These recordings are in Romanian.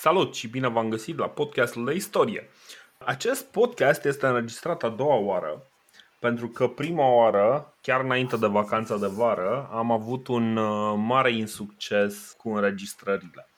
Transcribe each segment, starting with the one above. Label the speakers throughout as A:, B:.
A: Salut și bine v-am găsit la podcastul de istorie. Acest podcast este înregistrat a doua oară pentru că prima oară, chiar înainte de vacanța de vară, am avut un uh, mare insucces cu înregistrările.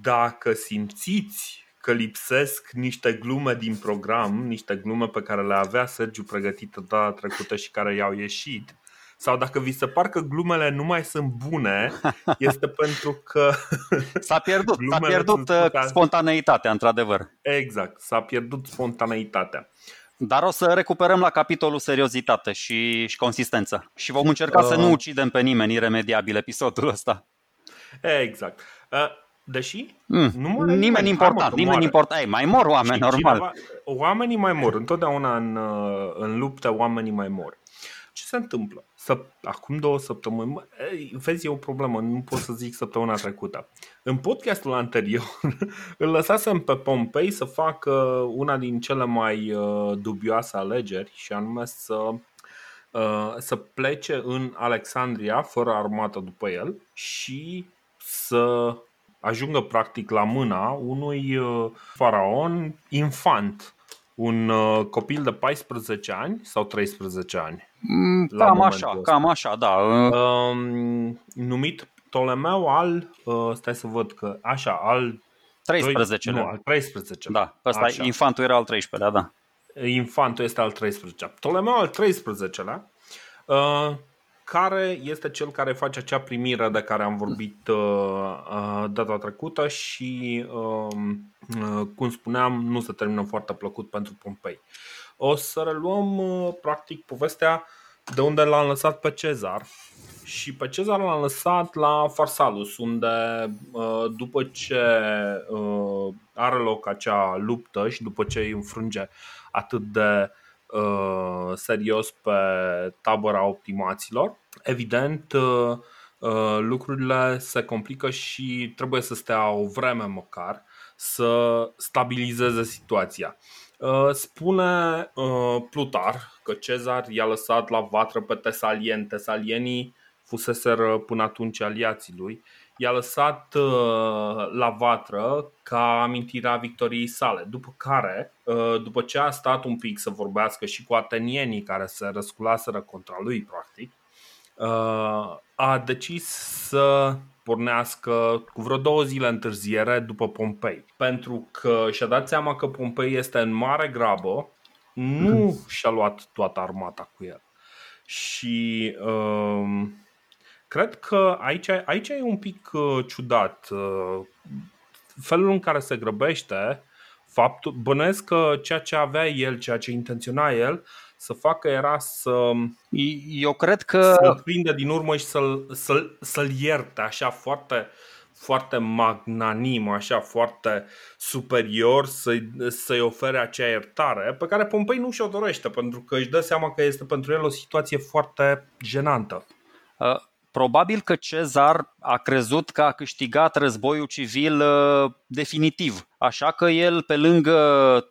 A: Dacă simțiți că lipsesc niște glume din program, niște glume pe care le avea Sergiu pregătite data trecută și care i-au ieșit, sau dacă vi se par că glumele nu mai sunt bune, este pentru că
B: s-a pierdut, s-a pierdut uh, spontaneitatea, într-adevăr.
A: Exact, s-a pierdut spontaneitatea.
B: Dar o să recuperăm la capitolul seriozitate și, și consistență. Și vom încerca uh... să nu ucidem pe nimeni iremediabil episodul ăsta.
A: Exact. Uh, deși
B: mm, nu mă nimeni nimeni important, nimeni important. Ei, mai mor oameni, normal. Cineva,
A: oamenii mai mor. Întotdeauna în, uh, în luptă oamenii mai mor. Ce se întâmplă? Să, acum două săptămâni, vezi, e o problemă, nu pot să zic săptămâna trecută. În podcastul anterior îl lăsasem pe Pompei să facă una din cele mai uh, dubioase alegeri și anume să, uh, să plece în Alexandria fără armată după el și să ajungă practic la mâna unui uh, faraon infant un uh, copil de 14 ani sau 13 ani?
B: Mm, cam așa, ăsta. cam așa, da.
A: Um, numit Ptolemeu al, uh, stai să văd că, așa, al
B: 13
A: Nu, al 13
B: Da, ăsta așa. infantul era al 13-lea, da.
A: Infantul este al 13-lea. Ptolemeu al 13-lea uh, care este cel care face acea primire de care am vorbit uh, uh, data trecută și, um, uh, cum spuneam, nu se termină foarte plăcut pentru Pompei. O să reluăm, practic, povestea de unde l-am lăsat pe Cezar și pe Cezar l-am lăsat la Farsalus, unde după ce are loc acea luptă și după ce îi înfrânge atât de Uh, serios pe tabăra optimaților. Evident, uh, uh, lucrurile se complică și trebuie să stea o vreme măcar să stabilizeze situația. Spune Plutar că Cezar i-a lăsat la vatră pe tesalien. Tesalienii fuseseră până atunci aliații lui i-a lăsat uh, la vatră ca amintirea victoriei sale. După care, uh, după ce a stat un pic să vorbească și cu atenienii care se răsculaseră contra lui, practic, uh, a decis să pornească cu vreo două zile întârziere după Pompei. Pentru că și-a dat seama că Pompei este în mare grabă, nu și-a luat toată armata cu el. Și uh, Cred că aici, aici e un pic uh, ciudat. Uh, felul în care se grăbește, faptul, bănuiesc că ceea ce avea el, ceea ce intenționa el să facă era să.
B: Eu cred că.
A: Să-l prindă din urmă și să-l, să-l, să-l ierte așa foarte, foarte magnanim, așa foarte superior, să-i, să-i ofere acea iertare pe care Pompei nu și-o dorește, pentru că își dă seama că este pentru el o situație foarte jenantă.
B: Uh, Probabil că Cezar a crezut că a câștigat războiul civil uh, definitiv. Așa că el, pe lângă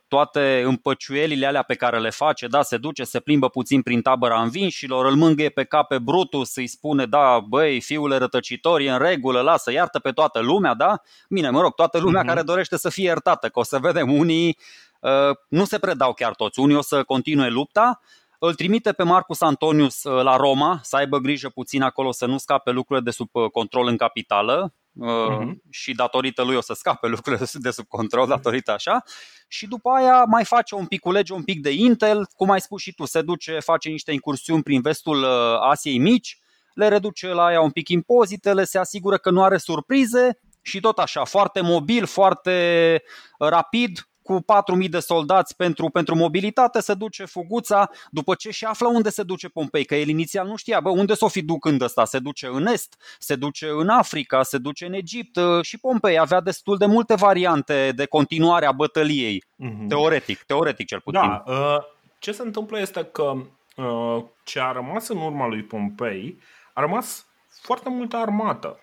B: toate împăciuelile alea pe care le face, da, se duce, se plimbă puțin prin tabăra învinșilor, îl mângâie pe cap pe Brutus, să-i spune, da, băi, fiule rătăcitor, e în regulă, lasă, iartă pe toată lumea, da? Bine, mă rog, toată lumea uh-huh. care dorește să fie iertată, că o să vedem unii uh, nu se predau chiar toți, unii o să continue lupta, îl trimite pe Marcus Antonius uh, la Roma, să aibă grijă puțin acolo să nu scape lucrurile de sub uh, control în capitală, uh-huh. și datorită lui o să scape lucrurile de sub control, datorită așa. Și după aia mai face un pic, culege un pic de Intel, cum ai spus și tu, se duce, face niște incursiuni prin vestul uh, Asiei Mici, le reduce la ea un pic impozitele, se asigură că nu are surprize și tot așa, foarte mobil, foarte rapid, cu 4.000 de soldați pentru, pentru mobilitate, se duce Fuguța, după ce și află unde se duce Pompei, că el inițial nu știa, bă, unde s-o fi ducând ăsta, se duce în Est, se duce în Africa, se duce în Egipt uh, și Pompei avea destul de multe variante de continuare a bătăliei, mm-hmm. teoretic, teoretic cel puțin.
A: Da, uh, ce se întâmplă este că uh, ce a rămas în urma lui Pompei a rămas foarte multă armată.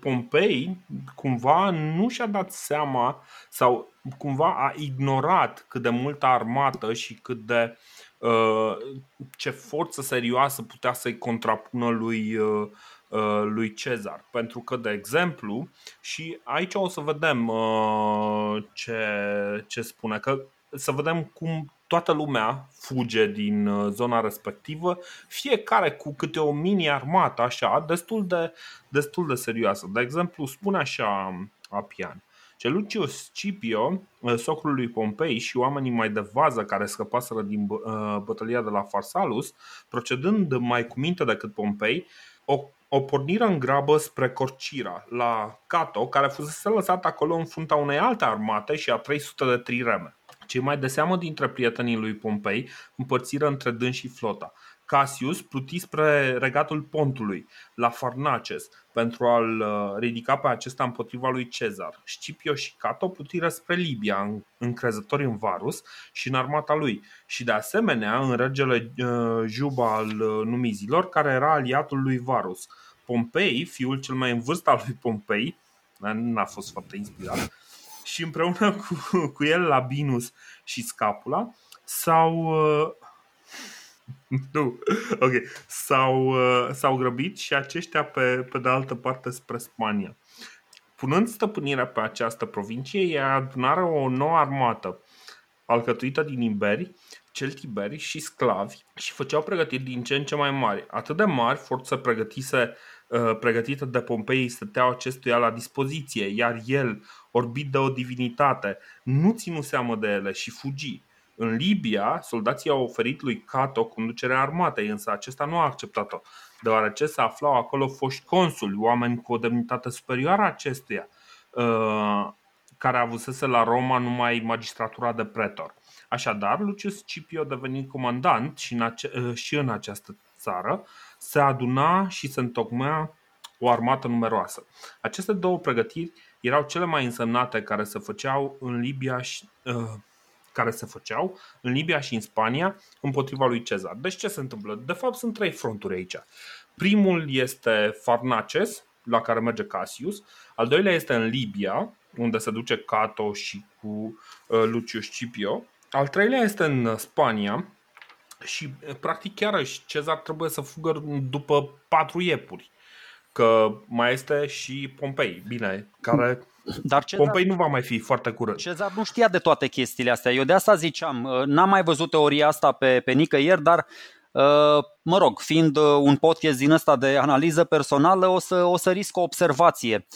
A: Pompei cumva nu și-a dat seama sau cumva a ignorat cât de multă armată și cât de ce forță serioasă putea să-i contrapună lui, lui Cezar. Pentru că, de exemplu, și aici o să vedem ce, ce spune, că să vedem cum toată lumea fuge din uh, zona respectivă, fiecare cu câte o mini-armată, așa, destul de, destul de serioasă. De exemplu, spune așa Apian. Ce Lucius Scipio, uh, socrul lui Pompei și oamenii mai de vază care scăpaseră din uh, bătălia de la Farsalus, procedând mai cu minte decât Pompei, o, o porniră în grabă spre Corcira, la Cato, care fusese lăsat acolo în fruntea unei alte armate și a 300 de trireme. Cei mai de seamă dintre prietenii lui Pompei împărțiră între dâns și flota. Cassius pluti spre regatul Pontului, la Farnaces, pentru a-l uh, ridica pe acesta împotriva lui Cezar. Scipio și Cato plutiră spre Libia, încrezători în Varus și în armata lui, și de asemenea în regele uh, Juba al uh, numizilor, care era aliatul lui Varus. Pompei, fiul cel mai în vârstă al lui Pompei, n-a fost foarte inspirat, și împreună cu, cu el Labinus și Scapula s-au uh, nu, ok, s-au, uh, s-au grăbit și aceștia pe, pe de altă parte spre Spania. Punând stăpânirea pe această provincie, ei adunară o nouă armată alcătuită din iberi, celtiberi și sclavi și făceau pregătiri din ce în ce mai mari. Atât de mari, forță pregătise, uh, pregătită de Pompei stăteau acestuia la dispoziție, iar el, orbit de o divinitate, nu ținu seamă de ele și fugi. În Libia, soldații au oferit lui Cato conducerea armatei, însă acesta nu a acceptat-o, deoarece se aflau acolo foști consuli, oameni cu o demnitate superioară acestuia, uh, care avusese la Roma numai magistratura de pretor. Așadar, Lucius Scipio, devenind comandant și în, ace- uh, și în această țară, se aduna și se întocmea o armată numeroasă. Aceste două pregătiri erau cele mai însemnate care se făceau în Libia și, uh, care se făceau în Libia și în Spania împotriva lui Cezar. Deci ce se întâmplă? De fapt sunt trei fronturi aici. Primul este Farnaces, la care merge Cassius, al doilea este în Libia, unde se duce Cato și cu uh, Lucius Scipio, al treilea este în Spania și practic chiar Cezar trebuie să fugă după patru iepuri că mai este și Pompei, bine, care dar Cezar, Pompei nu va mai fi foarte curând.
B: Cezar nu știa de toate chestiile astea. Eu de asta ziceam, uh, n-am mai văzut teoria asta pe, pe nicăieri, dar uh, mă rog, fiind uh, un podcast din ăsta de analiză personală, o să, o să risc o observație.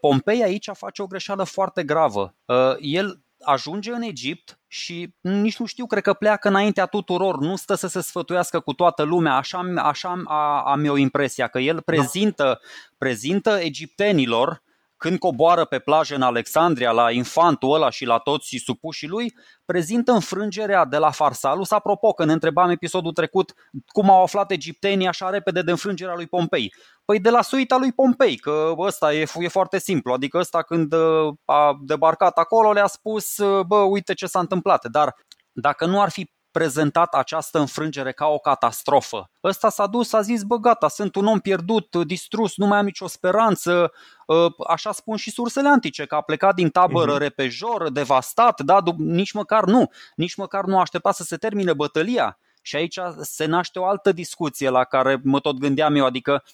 B: Pompei aici face o greșeală foarte gravă. El ajunge în Egipt și nici nu știu, cred că pleacă înaintea tuturor, nu stă să se sfătuiască cu toată lumea, așa, așa am eu impresia, că el prezintă, prezintă egiptenilor când coboară pe plajă în Alexandria la infantul ăla și la toți supușii lui, prezintă înfrângerea de la Farsalus. Apropo, că ne întrebam episodul trecut cum au aflat egiptenii așa repede de înfrângerea lui Pompei. Păi de la suita lui Pompei, că ăsta e, e foarte simplu. Adică ăsta când uh, a debarcat acolo le-a spus, uh, bă, uite ce s-a întâmplat. Dar dacă nu ar fi prezentat această înfrângere ca o catastrofă. Ăsta s-a dus, a zis, bă gata, sunt un om pierdut, distrus, nu mai am nicio speranță, ă, așa spun și sursele antice, că a plecat din tabără uh-huh. repejor, devastat, da, nici măcar nu, nici măcar nu aștepta să se termine bătălia. Și aici se naște o altă discuție la care mă tot gândeam eu, adică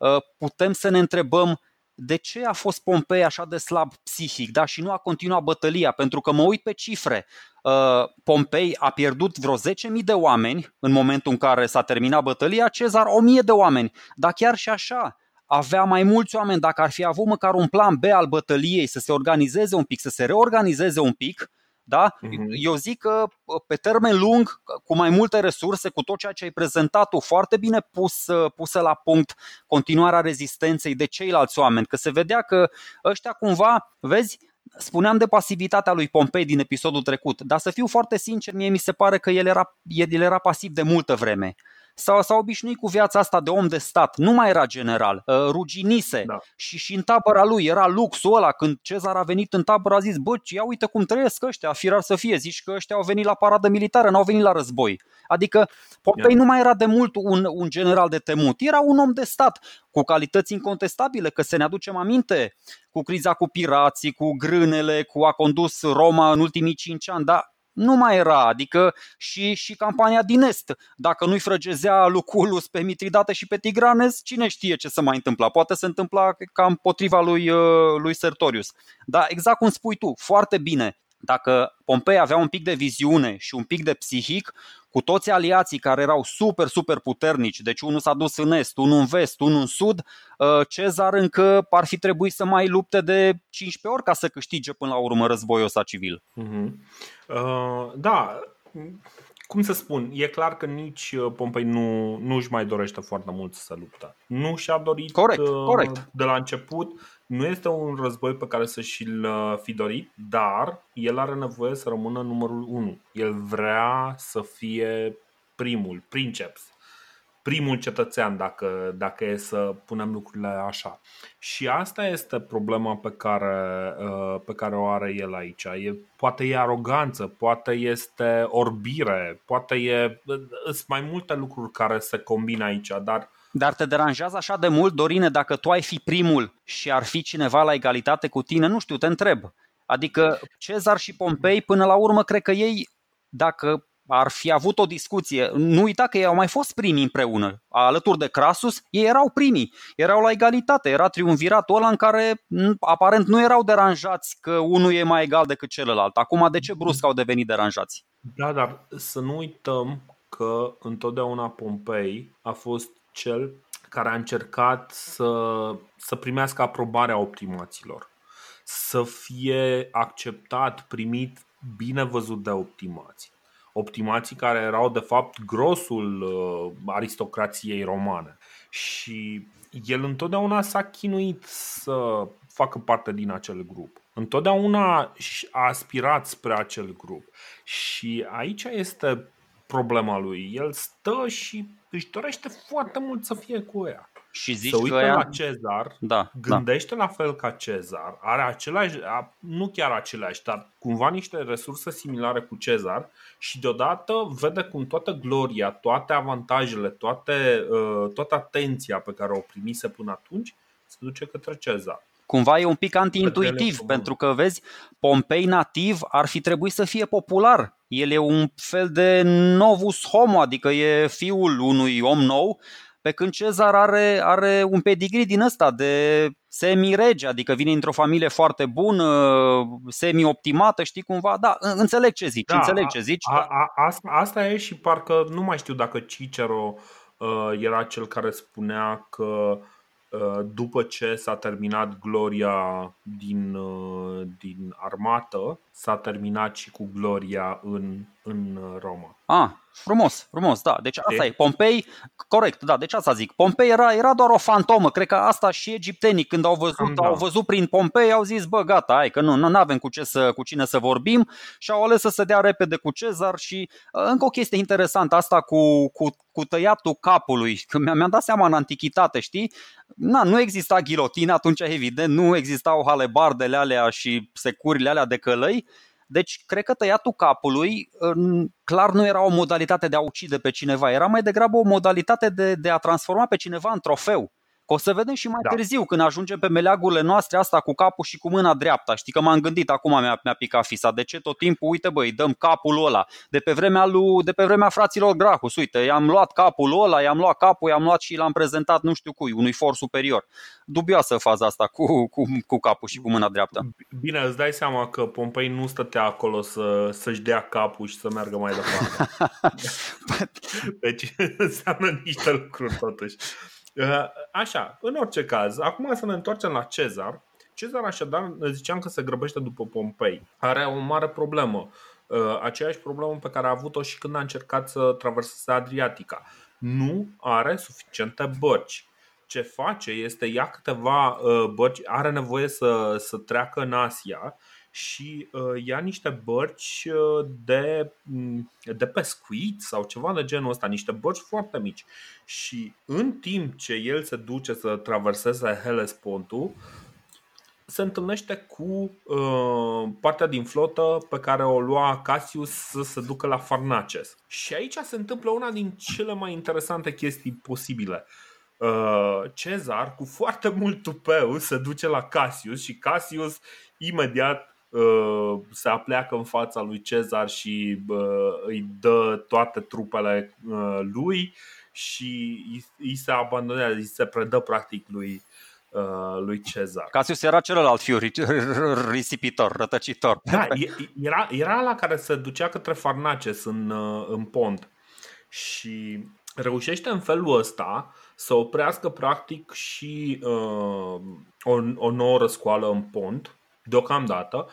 B: ă, putem să ne întrebăm de ce a fost Pompei așa de slab psihic da? și nu a continuat bătălia? Pentru că mă uit pe cifre. Uh, Pompei a pierdut vreo 10.000 de oameni în momentul în care s-a terminat bătălia, Cezar 1.000 de oameni. Dar chiar și așa, avea mai mulți oameni, dacă ar fi avut măcar un plan B al bătăliei, să se organizeze un pic, să se reorganizeze un pic, da? Uh-huh. Eu zic că pe termen lung, cu mai multe resurse, cu tot ceea ce ai prezentat tu, foarte bine pus, pusă la punct continuarea rezistenței de ceilalți oameni, că se vedea că ăștia cumva, vezi, spuneam de pasivitatea lui Pompei din episodul trecut, dar să fiu foarte sincer, mie mi se pare că el era, el era pasiv de multă vreme s-a, s-a obișnuit cu viața asta de om de stat, nu mai era general, uh, ruginise. Da. și, și în tabăra lui era luxul ăla, când Cezar a venit în tabără a zis, bă, ia uite cum trăiesc ăștia, firar să fie, zici că ăștia au venit la paradă militară, n-au venit la război. Adică Pompei nu mai era de mult un, un general de temut, era un om de stat. Cu calități incontestabile, că să ne aducem aminte cu criza cu pirații, cu grânele, cu a condus Roma în ultimii cinci ani, dar nu mai era, adică și, și campania din Est. Dacă nu-i frăgezea Luculus pe Mitridate și pe Tigranes, cine știe ce se mai întâmpla. Poate se întâmpla ca împotriva lui, uh, lui Sertorius. Dar exact cum spui tu, foarte bine. Dacă Pompei avea un pic de viziune și un pic de psihic, cu toți aliații care erau super, super puternici, deci unul s-a dus în est, unul în vest, unul în sud, uh, Cezar încă ar fi trebuit să mai lupte de 15 ori ca să câștige până la urmă războiul ăsta civil.
A: Uh-huh. Uh, da, cum să spun, e clar că nici uh, Pompei nu, nu își mai dorește foarte mult să luptă. Nu și-a dorit
B: corect, uh, corect.
A: de la început. Nu este un război pe care să și-l uh, fi dorit, dar el are nevoie să rămână numărul 1. El vrea să fie primul, princeps primul cetățean, dacă, dacă e să punem lucrurile așa. Și asta este problema pe care, uh, pe care o are el aici. E, poate e aroganță, poate este orbire, poate e. Sunt mai multe lucruri care se combină aici, dar.
B: Dar te deranjează așa de mult, Dorine, dacă tu ai fi primul și ar fi cineva la egalitate cu tine? Nu știu, te întreb. Adică Cezar și Pompei, până la urmă, cred că ei, dacă ar fi avut o discuție. Nu uita că ei au mai fost primii împreună. Alături de Crasus, ei erau primii. Erau la egalitate. Era triumviratul ăla în care aparent nu erau deranjați că unul e mai egal decât celălalt. Acum de ce brusc au devenit deranjați?
A: Da, dar să nu uităm că întotdeauna Pompei a fost cel care a încercat să, să primească aprobarea optimaților. Să fie acceptat, primit, bine văzut de optimații optimații care erau de fapt grosul uh, aristocrației romane. Și el întotdeauna s-a chinuit să facă parte din acel grup. Întotdeauna a aspirat spre acel grup. Și aici este problema lui. El stă și își dorește foarte mult să fie cu ea.
B: Și zici
A: să uită
B: că ea...
A: la Cezar,
B: da,
A: gândește da. la fel ca Cezar, are același, nu chiar aceleași, dar cumva niște resurse similare cu Cezar și deodată vede cum toată gloria, toate avantajele, toate, uh, toată atenția pe care o primise până atunci se duce către Cezar.
B: Cumva e un pic anti-intuitiv, pentru că, vezi, Pompei nativ ar fi trebuit să fie popular. El e un fel de novus homo, adică e fiul unui om nou pe când Cezar are, are un pedigree din ăsta de semi-rege, adică vine într-o familie foarte bună, semi-optimată, știi cumva? Da, înțeleg ce zici, da, înțeleg ce zici. A,
A: a, asta, asta e și parcă nu mai știu dacă Cicero uh, era cel care spunea că uh, după ce s-a terminat gloria din, uh, din armată, s-a terminat și cu gloria în, în Roma.
B: Ah, Frumos, frumos, da. Deci asta e. Pompei, corect, da, deci asta zic. Pompei era, era doar o fantomă. Cred că asta și egiptenii când au văzut, da. au văzut prin Pompei, au zis, bă, gata, hai că nu, nu avem cu, ce să, cu cine să vorbim și au ales să se dea repede cu Cezar și uh, încă o chestie interesantă, asta cu, cu, cu tăiatul capului. Că mi-am dat seama în antichitate, știi? Na, nu exista ghilotină atunci, evident, nu existau halebardele alea și securile alea de călăi, deci, cred că tăiatul capului clar nu era o modalitate de a ucide pe cineva, era mai degrabă o modalitate de, de a transforma pe cineva în trofeu. Că o să vedem și mai da. târziu, când ajungem pe meleagurile noastre, asta cu capul și cu mâna dreaptă. Știi că m-am gândit, acum mi-a, mi-a picat fisa. De ce tot timpul, uite băi, dăm capul ăla. De pe vremea, lui, de pe vremea fraților Grahus, uite, i-am luat capul ăla, i-am luat capul, i-am luat și l-am prezentat nu știu cui, unui for superior. Dubioasă faza asta cu, cu, cu capul și cu mâna dreaptă.
A: Bine, îți dai seama că Pompei nu stătea acolo să, să-și dea capul și să meargă mai departe. deci înseamnă niște lucruri totuși. Uh, așa, în orice caz, acum să ne întoarcem la Cezar. Cezar așadar, ziceam că se grăbește după Pompei. Are o mare problemă. Uh, aceeași problemă pe care a avut-o și când a încercat să traverseze Adriatica. Nu are suficiente bărci. Ce face este ia câteva uh, bărci, are nevoie să, să treacă în Asia și uh, ia niște bărci uh, de, mm, de pescuit sau ceva de genul ăsta, niște bărci foarte mici. Și în timp ce el se duce să traverseze Hellespontul, se întâlnește cu uh, partea din flotă pe care o lua Cassius să se ducă la Farnaces. Și aici se întâmplă una din cele mai interesante chestii posibile. Uh, Cezar, cu foarte mult tupeu, se duce la Cassius și Cassius imediat uh, se apleacă în fața lui Cezar și uh, îi dă toate trupele uh, lui și îi se abandonează, îi se predă practic lui, uh, lui Cezar.
B: Casius era celălalt fiu risipitor, rătăcitor.
A: Da, era, era la care se ducea către Farnaces în, uh, în pont și reușește în felul ăsta să oprească practic și uh, o, o nouă răscoală în pont, deocamdată,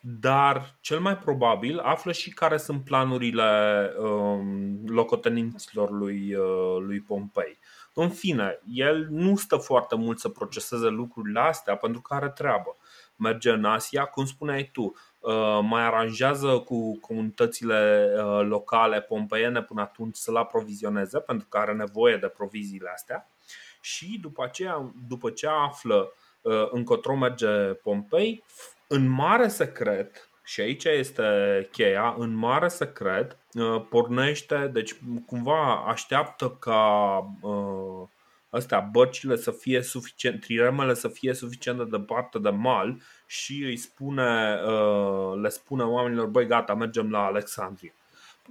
A: dar cel mai probabil află și care sunt planurile uh, locotenenților lui, uh, lui Pompei. În fine, el nu stă foarte mult să proceseze lucrurile astea pentru că are treabă. Merge în Asia, cum spuneai tu, Uh, mai aranjează cu comunitățile uh, locale pompeiene până atunci să-l aprovizioneze pentru că are nevoie de proviziile astea și după, aceea, după ce află uh, încotro merge Pompei, în mare secret, și aici este cheia, în mare secret pornește, deci cumva așteaptă ca astea, bărcile să fie suficient, triremele să fie suficient de departe de mal și îi spune, uh, le spune oamenilor, băi gata, mergem la Alexandria.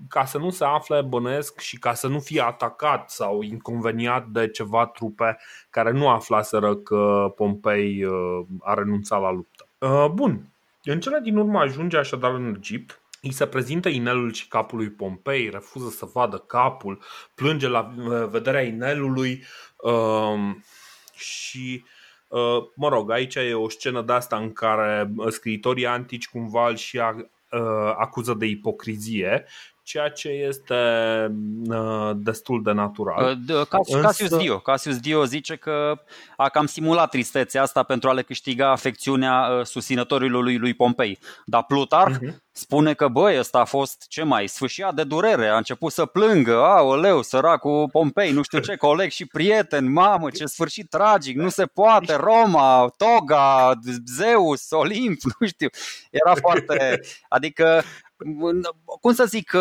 A: Ca să nu se afle, bănesc și ca să nu fie atacat sau inconveniat de ceva trupe care nu aflaseră că Pompei uh, a renunțat la luptă. Uh, bun, în cele din urmă ajunge așadar în Egipt, îi se prezintă inelul și capul lui Pompei, refuză să vadă capul, plânge la vederea inelului și Uh, mă rog, aici e o scenă de asta în care uh, scriitorii antici cumva îl și uh, acuză de ipocrizie ceea ce este destul de natural.
B: Casius Dio. Casius Dio zice că a cam simulat tristețea asta pentru a le câștiga afecțiunea susținătorilor lui, lui Pompei. Dar Plutarh uh-huh. spune că băi, ăsta a fost ce mai sfâșia de durere, a început să plângă, aoleu, săracul Pompei, nu știu ce, coleg și prieten, mamă, ce sfârșit tragic, nu se poate, Roma, Toga, Zeus, Olimp, nu știu. Era foarte, adică cum să zic,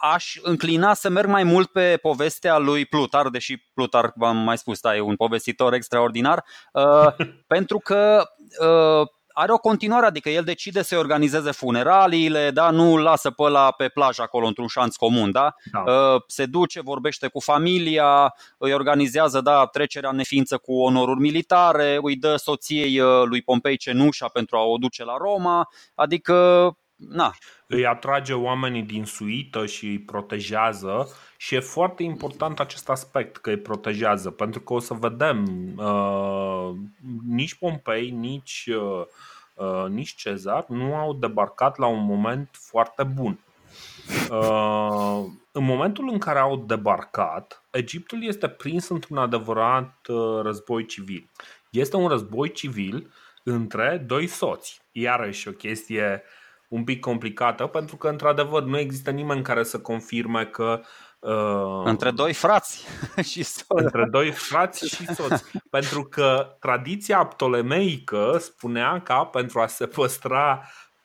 B: aș înclina să merg mai mult pe povestea lui Plutar, deși Plutar, v-am mai spus, da, e un povestitor extraordinar, uh, pentru că uh, are o continuare, adică el decide să organizeze funeraliile, da? nu îl lasă pe la pe plajă acolo într-un șanț comun, da? da. Uh, se duce, vorbește cu familia, îi organizează da, trecerea în neființă cu onoruri militare, îi dă soției lui Pompei cenușa pentru a o duce la Roma, adică na.
A: Îi atrage oamenii din suită și îi protejează și e foarte important acest aspect că îi protejează pentru că o să vedem uh, nici Pompei, nici, uh, uh, nici Cezar nu au debarcat la un moment foarte bun. Uh, în momentul în care au debarcat, Egiptul este prins într-un adevărat uh, război civil. Este un război civil între doi soți. Iarăși o chestie uh, un pic complicată pentru că într-adevăr nu există nimeni care să confirme că
B: Uh, între doi frați și soți.
A: Între doi frați și soți. pentru că tradiția ptolemeică spunea ca pentru a se păstra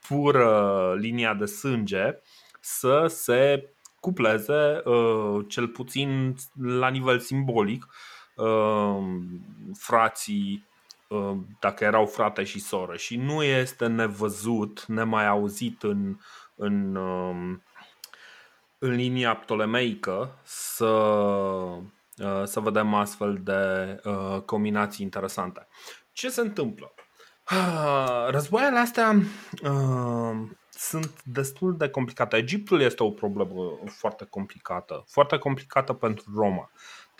A: pură linia de sânge să se cupleze, uh, cel puțin la nivel simbolic, uh, frații Uh, dacă erau frate și soră și nu este nevăzut, nemai auzit în, în, um, în linia ptolemeică să, uh, să vedem astfel de uh, combinații interesante. Ce se întâmplă? Războaiele astea sunt destul de complicate. Egiptul este o problemă foarte complicată, foarte complicată pentru Roma.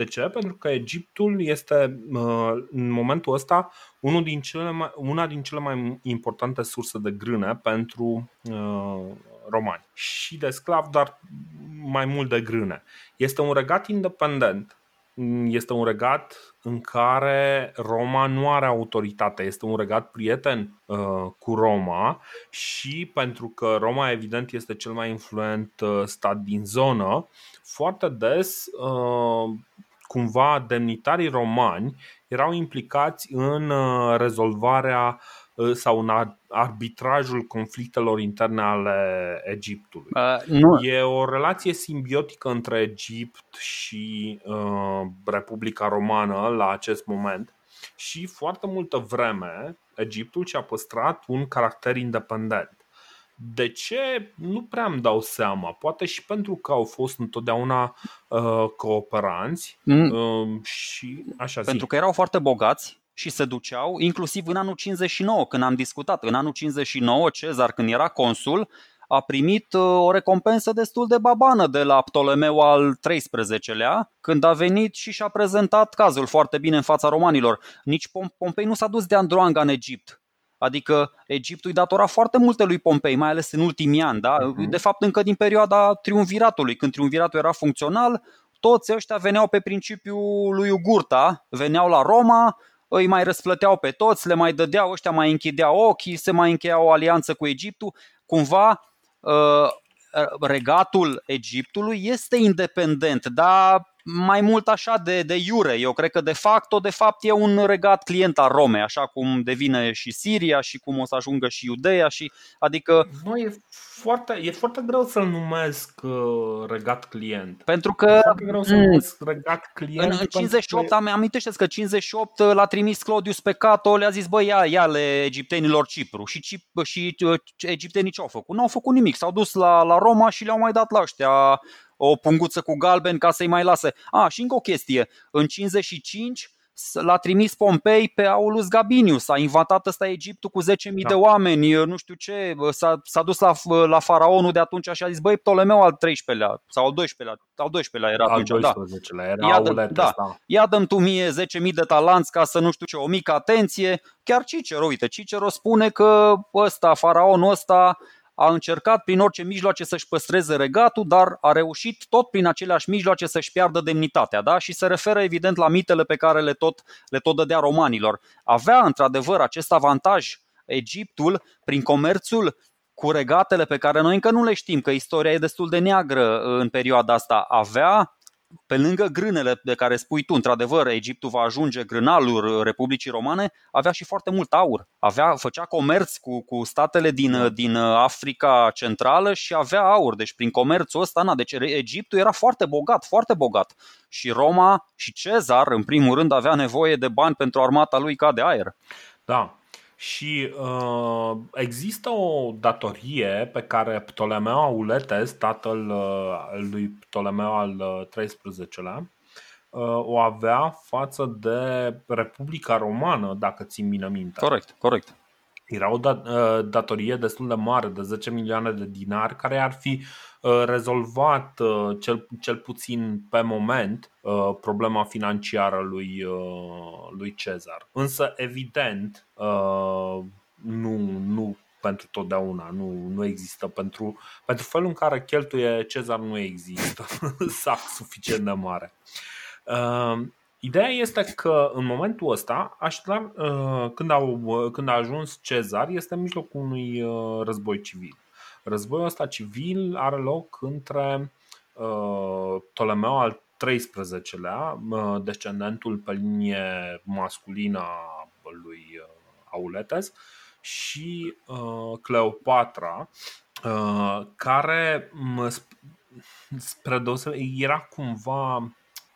A: De ce? Pentru că Egiptul este uh, în momentul ăsta unul din cele mai, una din cele mai importante surse de grâne pentru uh, romani și de sclav, dar mai mult de grâne. Este un regat independent este un regat în care Roma nu are autoritate, este un regat prieten uh, cu Roma și pentru că Roma evident este cel mai influent uh, stat din zonă, foarte des uh, cumva demnitarii romani erau implicați în uh, rezolvarea uh, sau în arbitrajul conflictelor interne ale Egiptului. Uh, nu. E o relație simbiotică între Egipt și uh, Republica Romană la acest moment. și foarte multă vreme Egiptul și-a păstrat un caracter independent. De ce? Nu prea îmi dau seama. Poate și pentru că au fost întotdeauna uh, cooperanți mm. uh, și așa
B: Pentru zi. că erau foarte bogați și se duceau, inclusiv în anul 59, când am discutat. În anul 59, Cezar, când era consul, a primit uh, o recompensă destul de babană de la Ptolemeu al XIII-lea, când a venit și și-a prezentat cazul foarte bine în fața romanilor. Nici Pompei nu s-a dus de Androanga în Egipt. Adică Egiptul îi datora foarte multe lui Pompei, mai ales în ultimii ani. Da? Mhm. De fapt, încă din perioada triumviratului, când triumviratul era funcțional, toți ăștia veneau pe principiul lui Ugurta, veneau la Roma, îi mai răsplăteau pe toți, le mai dădeau, ăștia mai închideau ochii, se mai încheia o alianță cu Egiptul. Cumva Uh, regatul Egiptului este independent, dar mai mult așa de, de iure. Eu cred că de facto, de fapt, e un regat client al Romei, așa cum devine și Siria și cum o să ajungă și Iudeea. Și, adică...
A: Nu, e foarte, e foarte greu să-l numesc uh, regat client.
B: Pentru că... E
A: foarte greu să-l mm. numesc regat client.
B: În 58, că... am amintește că 58 uh, l-a trimis Claudius pe Cato, le-a zis, băi, ia, ia le egiptenilor Cipru. Și, Cip, și uh, egiptenii ce au făcut? Nu au făcut nimic. S-au dus la, la Roma și le-au mai dat la ăștia o punguță cu galben ca să-i mai lase. A, și încă o chestie. În 55 l-a trimis Pompei pe Aulus Gabinius, a invatat ăsta Egiptul cu 10.000 da. de oameni, nu știu ce, s-a, s-a dus la, la faraonul de atunci și a zis, băi, Ptolemeu al 13-lea sau al 12-lea, al 12-lea era
A: al
B: atunci,
A: 12 da. era ia, dă, da,
B: da. ia dăm tu mie 10.000 de talanți ca să nu știu ce, o mică atenție. Chiar Cicero, uite, Cicero spune că ăsta, faraonul ăsta, a încercat prin orice mijloace să-și păstreze regatul, dar a reușit tot prin aceleași mijloace să-și piardă demnitatea. Da? Și se referă evident la mitele pe care le tot, le tot dădea romanilor. Avea într-adevăr acest avantaj Egiptul prin comerțul cu regatele pe care noi încă nu le știm, că istoria e destul de neagră în perioada asta. Avea pe lângă grânele de care spui tu, într-adevăr, Egiptul va ajunge grânalul Republicii Romane, avea și foarte mult aur. Avea, făcea comerț cu, cu statele din, da. din Africa Centrală și avea aur. Deci prin comerțul ăsta, na, deci Egiptul era foarte bogat, foarte bogat. Și Roma și Cezar, în primul rând, avea nevoie de bani pentru armata lui ca de aer.
A: Da, și uh, există o datorie pe care Ptolemeu Auletes, tatăl uh, lui Ptolemeu al XIII-lea, uh, o avea față de Republica Romană, dacă țin bine minte.
B: Corect, corect.
A: Era o dat, uh, datorie destul de mare, de 10 milioane de dinari, care ar fi uh, rezolvat, uh, cel, cel puțin pe moment, problema financiară lui, lui Cezar. Însă, evident, nu, nu pentru totdeauna, nu, nu există. Pentru, pentru felul în care cheltuie Cezar nu există sac suficient de mare. Ideea este că în momentul ăsta, așadar, uh, când, au, uh, când a ajuns Cezar, este în mijlocul unui uh, război civil. Războiul ăsta civil are loc între Ptolemeu al XIII-lea, descendentul pe linie masculină a lui Auletes, și Cleopatra, care spre deosebire era cumva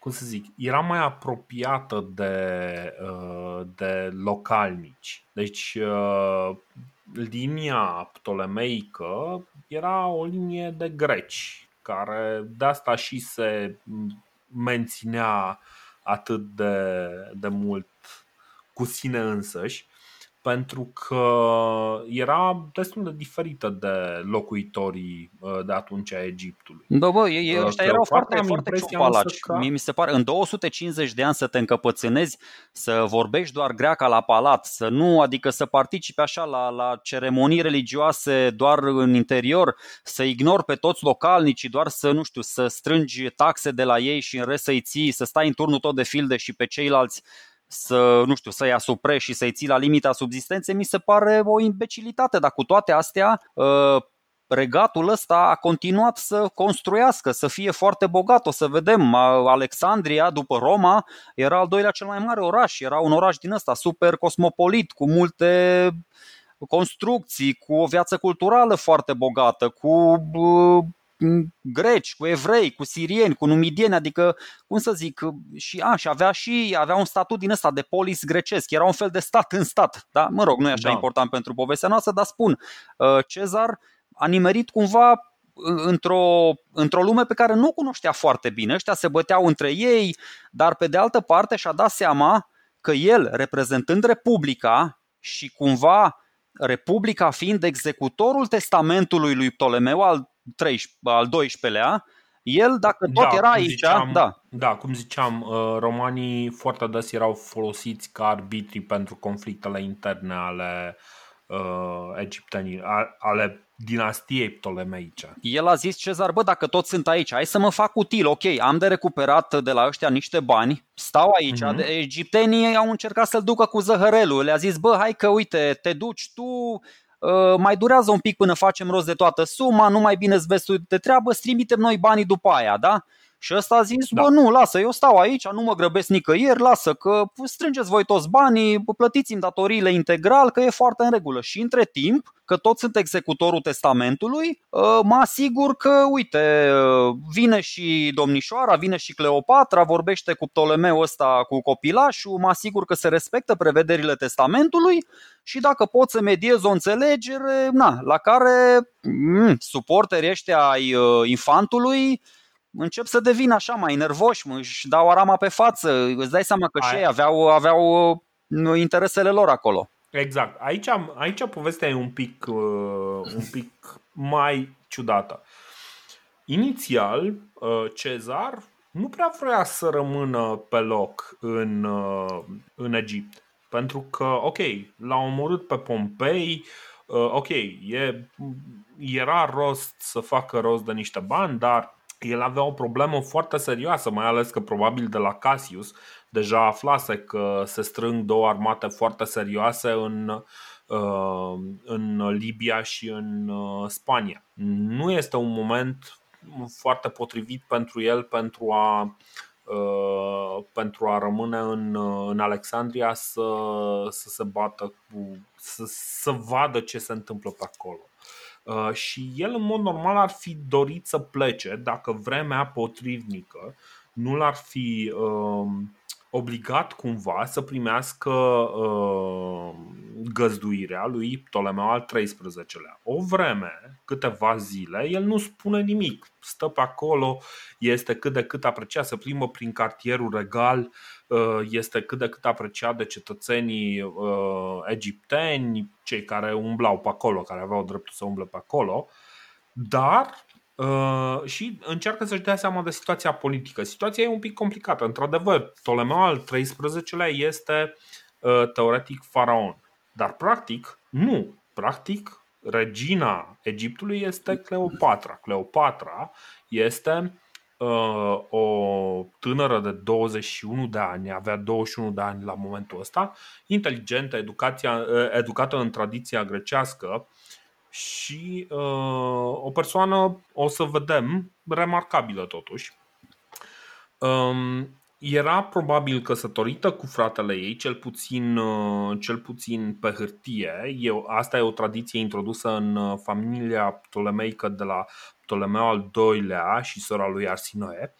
A: cum să zic, era mai apropiată de, uh, de localnici. Deci uh, linia ptolemeică era o linie de greci, care de asta și se menținea atât de, de mult cu sine însăși pentru că era destul de diferită de locuitorii uh, de atunci a Egiptului.
B: Da, bă, ei uh, ăștia erau foarte, foarte ciupalaci. Că... Mie mi se pare, în 250 de ani să te încăpățânezi, să vorbești doar greaca la palat, să nu, adică să participi așa la, la ceremonii religioase doar în interior, să ignori pe toți localnicii, doar să, nu știu, să strângi taxe de la ei și în rest să-i ții, să stai în turnul tot de filde și pe ceilalți să, nu știu, să-i asupre și să-i ții la limita subzistenței, mi se pare o imbecilitate, dar cu toate astea, uh, regatul ăsta a continuat să construiască, să fie foarte bogat. O să vedem, Alexandria, după Roma, era al doilea cel mai mare oraș. Era un oraș din ăsta super cosmopolit, cu multe construcții, cu o viață culturală foarte bogată, cu greci, cu evrei, cu sirieni, cu numidieni, adică, cum să zic, și, a, și avea și avea un statut din ăsta de polis grecesc, era un fel de stat în stat, da? Mă rog, nu e așa da. important pentru povestea noastră, dar spun, Cezar a nimerit cumva într-o, într-o lume pe care nu o cunoștea foarte bine. Ăștia se băteau între ei, dar pe de altă parte și-a dat seama că el, reprezentând Republica și cumva Republica fiind executorul testamentului lui Ptolemeu al, 13, al 12-lea, el, dacă tot da, era aici, ziceam, da.
A: Da, cum ziceam, uh, romanii foarte des erau folosiți ca arbitri pentru conflictele interne ale uh, egiptenii, ale dinastiei ptolemeice.
B: El a zis Cezar, bă, dacă toți sunt aici, hai să mă fac util, ok, am de recuperat de la ăștia niște bani, stau aici, mm-hmm. egiptenii au încercat să-l ducă cu zăhărelul, le-a zis, bă, hai că uite, te duci tu, uh, mai durează un pic până facem rost de toată suma, nu mai bine îți vezi de treabă, trimitem noi banii după aia, da? Și ăsta a zis, da. bă nu, lasă, eu stau aici, nu mă grăbesc nicăieri, lasă că strângeți voi toți banii, plătiți-mi datoriile integral, că e foarte în regulă. Și între timp, că toți sunt executorul testamentului, ă, mă asigur că, uite, vine și domnișoara, vine și Cleopatra, vorbește cu Ptolemeu ăsta cu copilașul, mă asigur că se respectă prevederile testamentului și dacă pot să mediez o înțelegere, na, la care mm, suporterii ăștia ai ă, infantului încep să devină așa mai nervoși, își dau arama pe față, îți dai seama că și ei aveau, aveau uh, interesele lor acolo.
A: Exact. Aici, aici povestea e un pic, uh, un pic mai ciudată. Inițial, uh, Cezar nu prea vrea să rămână pe loc în, uh, în Egipt. Pentru că, ok, l-a omorât pe Pompei, uh, ok, e, era rost să facă rost de niște bani, dar el avea o problemă foarte serioasă, mai ales că probabil de la Cassius deja aflase că se strâng două armate foarte serioase în, uh, în Libia și în uh, Spania. Nu este un moment foarte potrivit pentru el pentru a uh, pentru a rămâne în, în Alexandria să, să se bată cu, să, să vadă ce se întâmplă pe acolo. Uh, și el în mod normal ar fi dorit să plece dacă vremea potrivnică nu l-ar fi uh, obligat cumva să primească uh, găzduirea lui Ptolemeu al XIII-lea. O vreme, câteva zile, el nu spune nimic. Stă pe acolo, este cât de cât apreciat, să plimbă prin cartierul regal, uh, este cât de cât apreciat de cetățenii uh, egipteni, cei care umblau pe acolo, care aveau dreptul să umble pe acolo, dar Uh, și încearcă să-și dea seama de situația politică. Situația e un pic complicată. Într-adevăr, Ptolemeu al XIII-lea este uh, teoretic faraon, dar practic nu. Practic, regina Egiptului este Cleopatra. Cleopatra este uh, o tânără de 21 de ani, avea 21 de ani la momentul ăsta, inteligentă, educația, uh, educată în tradiția grecească, și uh, o persoană, o să vedem, remarcabilă totuși. Um, era probabil căsătorită cu fratele ei, cel puțin, uh, cel puțin pe hârtie. E, asta e o tradiție introdusă în uh, familia ptolemeică de la Ptolemeu al II-lea și sora lui Arsinoe.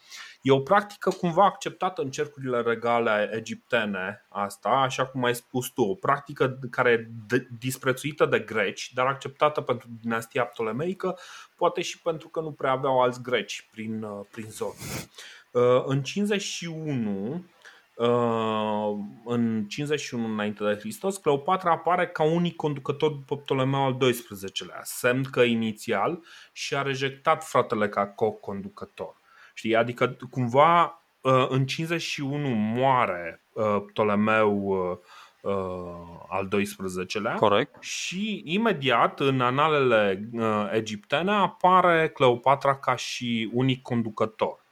A: E o practică cumva acceptată în cercurile regale egiptene, asta, așa cum ai spus tu, o practică care e disprețuită de greci, dar acceptată pentru dinastia ptolemeică, poate și pentru că nu prea aveau alți greci prin, uh, prin zonă. Uh, în 51, uh, în 51 înainte de Hristos, Cleopatra apare ca unic conducător după Ptolemeu al XII-lea, semn că inițial și-a rejectat fratele ca co-conducător. Știi? Adică cumva uh, în 51 moare uh, Ptolemeu uh, al 12-lea
B: Corect.
A: și imediat în analele egiptene apare Cleopatra ca și unic conducător.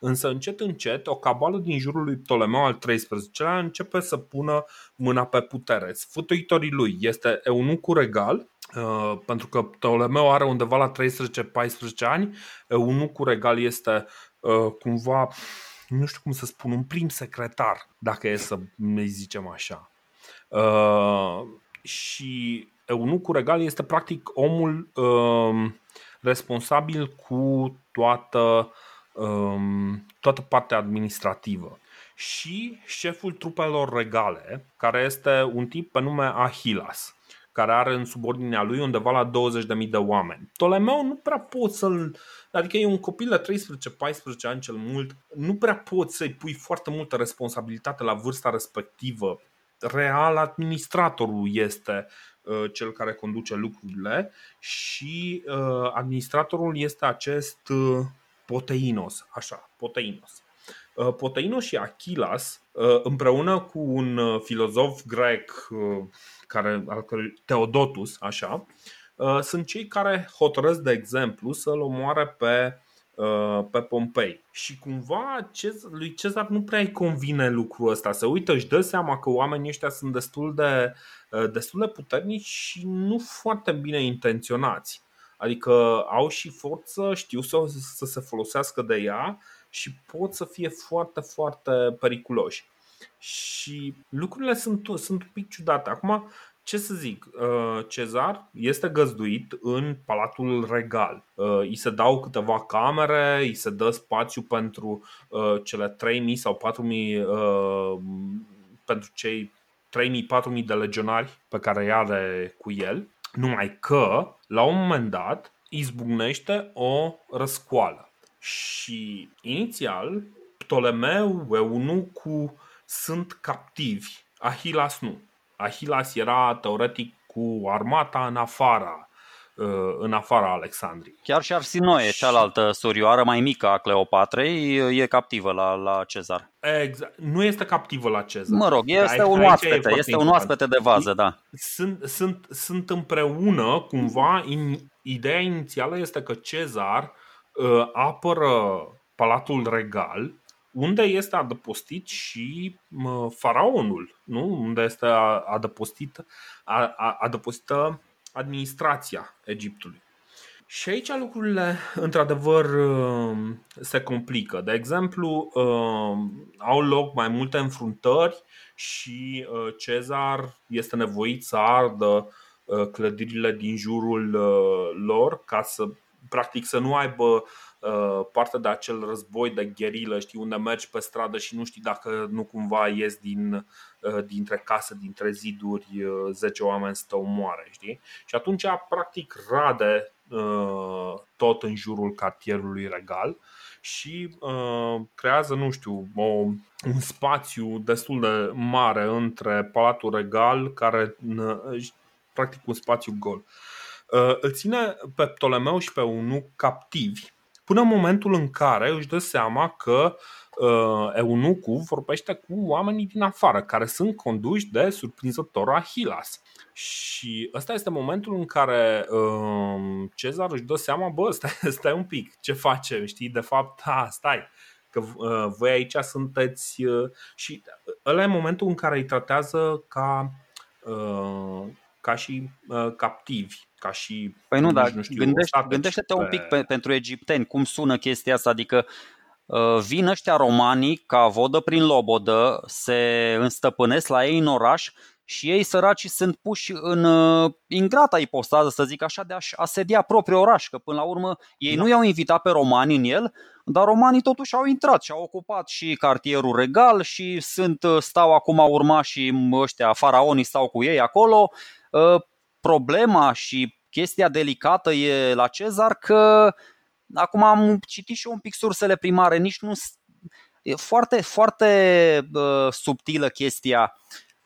A: Însă încet încet o cabală din jurul lui Ptolemeu al 13-lea începe să pună mâna pe putere. Sfătuitorii lui este eunucul regal Uh, pentru că Ptolemeu are undeva la 13-14 ani, eunucul regal este uh, cumva, nu știu cum să spun, un prim secretar, dacă e să ne zicem așa. Uh, și eunucul regal este practic omul responsabil cu toată, um, toată partea administrativă. Și șeful trupelor regale, care este un tip pe nume Ahilas, care are în subordinea lui undeva la 20.000 de oameni. Ptolemeu nu prea poți să-l. Adică e un copil de 13-14 ani cel mult, nu prea poți să-i pui foarte multă responsabilitate la vârsta respectivă. Real, administratorul este uh, cel care conduce lucrurile și uh, administratorul este acest uh, Poteinos, așa, Poteinos. Uh, Poteinos și Achilas, uh, împreună cu un uh, filozof grec care, al cărui, Teodotus, așa, sunt cei care hotărăsc, de exemplu, să-l omoare pe, pe Pompei. Și cumva lui Cezar nu prea îi convine lucrul ăsta. Se uită, își dă seama că oamenii ăștia sunt destul de, destul de puternici și nu foarte bine intenționați. Adică au și forță, știu să, să se folosească de ea și pot să fie foarte, foarte periculoși. Și lucrurile sunt, sunt un pic ciudate. Acum, ce să zic, uh, Cezar este găzduit în Palatul Regal. Uh, îi se dau câteva camere, îi se dă spațiu pentru uh, cele 3000 sau 4000 pentru cei 3000-4000 de legionari pe care îi are cu el. Numai că, la un moment dat, izbucnește o răscoală. Și inițial, Ptolemeu, Eunucu sunt captivi, Ahilas nu. Ahilas era teoretic cu armata în afara uh, în afara Alexandriei.
B: Chiar și Arsinoe, și... cealaltă surioară mai mică a Cleopatrei, e captivă la, la Cezar.
A: Exact. Nu este captivă la Cezar.
B: Mă rog, este aici, un oaspete, este un oaspete de vază, da.
A: Sunt, sunt, sunt împreună, cumva, in, ideea inițială este că Cezar uh, apără Palatul Regal, unde este adăpostit și uh, faraonul, nu? unde este adăpostit, adăpostită administrația Egiptului. Și aici lucrurile, într-adevăr, uh, se complică. De exemplu, au loc mai multe înfruntări și Cezar este nevoit să ardă clădirile din jurul lor ca să practic să nu aibă uh, parte de acel război de gherilă, știi, unde mergi pe stradă și nu știi dacă nu cumva ies din, uh, dintre case, dintre ziduri, 10 uh, oameni să te omoare, știi? Și atunci, practic, rade tot în jurul cartierului regal și uh, creează, nu știu, o, un spațiu destul de mare între Palatul Regal, care, uh, practic, un spațiu gol. Uh, Uh, îl ține pe Ptolemeu și pe Eunuc captivi până în momentul în care își dă seama că uh, eunucul vorbește cu oamenii din afară, care sunt conduși de surprinzător Ahilas. Și ăsta este momentul în care uh, Cezar își dă seama, bă, stai, stai un pic, ce face, știi, de fapt, ha, stai, că uh, voi aici sunteți uh, și ăla e momentul în care îi tratează ca, uh, ca și uh, captivi ca și.
B: Păi nu, dar gândește, gândește-te pe... un pic pe, pentru egipteni, cum sună chestia asta, adică uh, vin ăștia romanii ca vodă prin lobodă, se înstăpânesc la ei în oraș și ei săraci sunt puși în uh, ingrata ipostază, să zic așa, de a asedia propriul oraș, că până la urmă ei da. nu i-au invitat pe romani în el, dar romanii totuși au intrat și au ocupat și cartierul regal și sunt, uh, stau acum urmașii ăștia, faraonii stau cu ei acolo, problema și chestia delicată e la Cezar că acum am citit și eu un pic sursele primare, nici nu e foarte, foarte uh, subtilă chestia.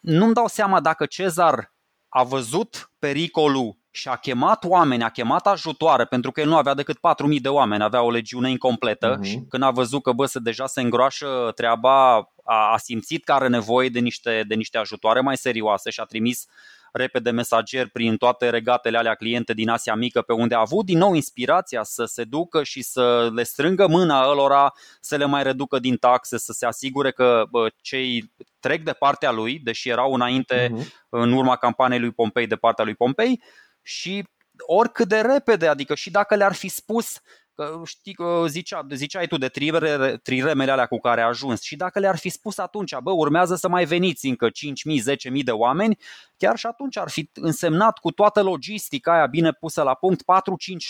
B: Nu-mi dau seama dacă Cezar a văzut pericolul și a chemat oameni, a chemat ajutoare, pentru că el nu avea decât 4.000 de oameni, avea o legiune incompletă uh-huh. și când a văzut că bă, se deja se îngroașă treaba, a, a simțit că are nevoie de niște, de niște ajutoare mai serioase și a trimis repede mesager prin toate regatele alea cliente din Asia Mică pe unde a avut din nou inspirația să se ducă și să le strângă mâna ălora să le mai reducă din taxe, să se asigure că bă, cei trec de partea lui, deși erau înainte uh-huh. în urma campaniei lui Pompei de partea lui Pompei și oricât de repede, adică și dacă le-ar fi spus Că știi, zicea, ziceai tu de trireme, triremele alea cu care a ajuns și dacă le-ar fi spus atunci, bă, urmează să mai veniți încă 5.000, 10.000 de oameni, chiar și atunci ar fi însemnat cu toată logistica aia bine pusă la punct 4-5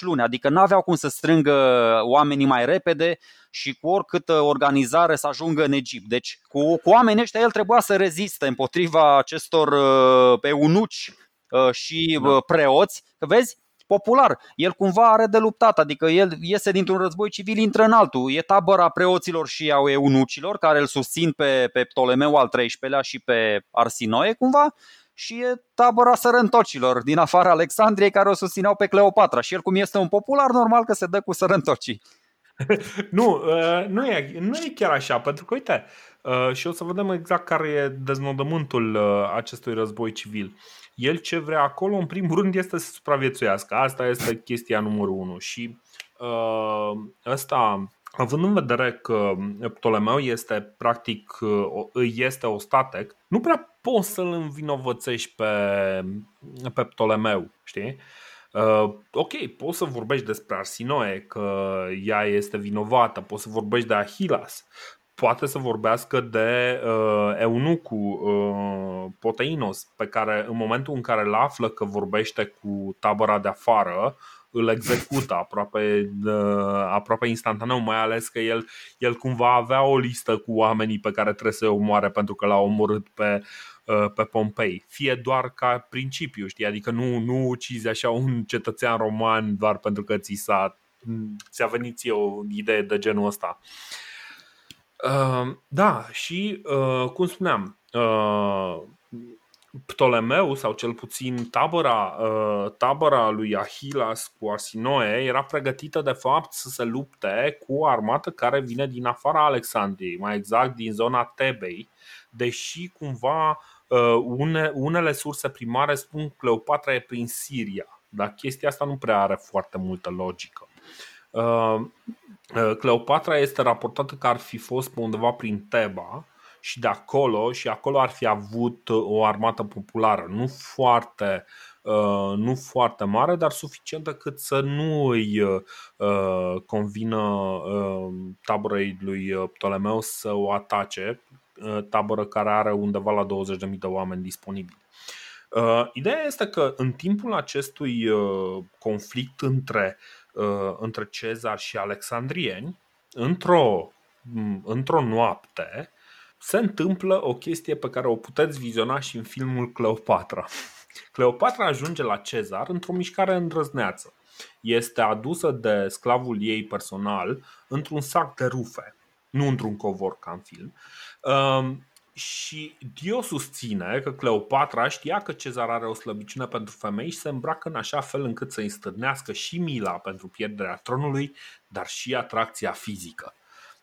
B: luni, adică n-aveau cum să strângă oamenii mai repede și cu oricâtă organizare să ajungă în Egipt. Deci cu, cu oamenii ăștia el trebuia să reziste împotriva acestor uh, eunuci uh, și da. uh, preoți, că vezi, popular. El cumva are de luptat, adică el iese dintr-un război civil, intră în altul. E tabăra preoților și a eunucilor care îl susțin pe, pe Ptolemeu al XIII-lea și pe Arsinoe cumva și e tabăra sărăntocilor din afara Alexandriei care o susțineau pe Cleopatra și el cum este un popular, normal că se dă cu sărăntocii.
A: nu, uh, nu, e, nu e chiar așa, pentru că uite, uh, și o să vedem exact care e deznodământul uh, acestui război civil. El ce vrea acolo, în primul rând, este să supraviețuiască. Asta este chestia numărul unu. Și uh, ăsta, având în vedere că Ptolemeu este practic îi este ostatec, nu prea poți să-l învinovățești pe, pe Ptolemeu, știi? Uh, ok, poți să vorbești despre Arsinoe, că ea este vinovată, poți să vorbești de Ahilas, poate să vorbească de uh, eunucul uh, Poteinos, pe care în momentul în care îl află că vorbește cu tabăra de afară, îl execută aproape, uh, aproape instantaneu, mai ales că el, el cumva avea o listă cu oamenii pe care trebuie să-i omoare pentru că l-a omorât pe, uh, pe Pompei. Fie doar ca principiu, știi? Adică nu, nu ucizi așa un cetățean roman doar pentru că ți s-a, ți-a venit ție o idee de genul ăsta. Uh, Ehm, da, și uh, cum spuneam, uh, Ptolemeu sau cel puțin tabăra, uh, tabăra lui Ahilas cu Arsinoe era pregătită de fapt să se lupte cu o armată care vine din afara Alexandriei, mai exact din zona Tebei, deși cumva une, unele surse primare spun că Cleopatra e prin Siria, dar chestia asta nu prea are foarte multă logică. Uh, Cleopatra este raportată că ar fi fost pe undeva prin Teba și de acolo și acolo ar fi avut o armată populară, nu foarte uh, nu foarte mare, dar suficientă cât să nu îi uh, convină taborei lui Ptolemeu să o atace, tabără care are undeva la 20.000 de oameni disponibili. Ideea este că în timpul acestui conflict între uh, între Cezar și alexandrieni, într-o, într-o noapte, se întâmplă o chestie pe care o puteți viziona și în filmul Cleopatra. Cleopatra ajunge la Cezar într-o mișcare îndrăzneață. Este adusă de sclavul ei personal într-un sac de rufe, nu într-un covor ca în film. Um, și Dio susține că Cleopatra știa că Cezar are o slăbiciune pentru femei și se îmbracă în așa fel încât să-i stârnească și mila pentru pierderea tronului, dar și atracția fizică.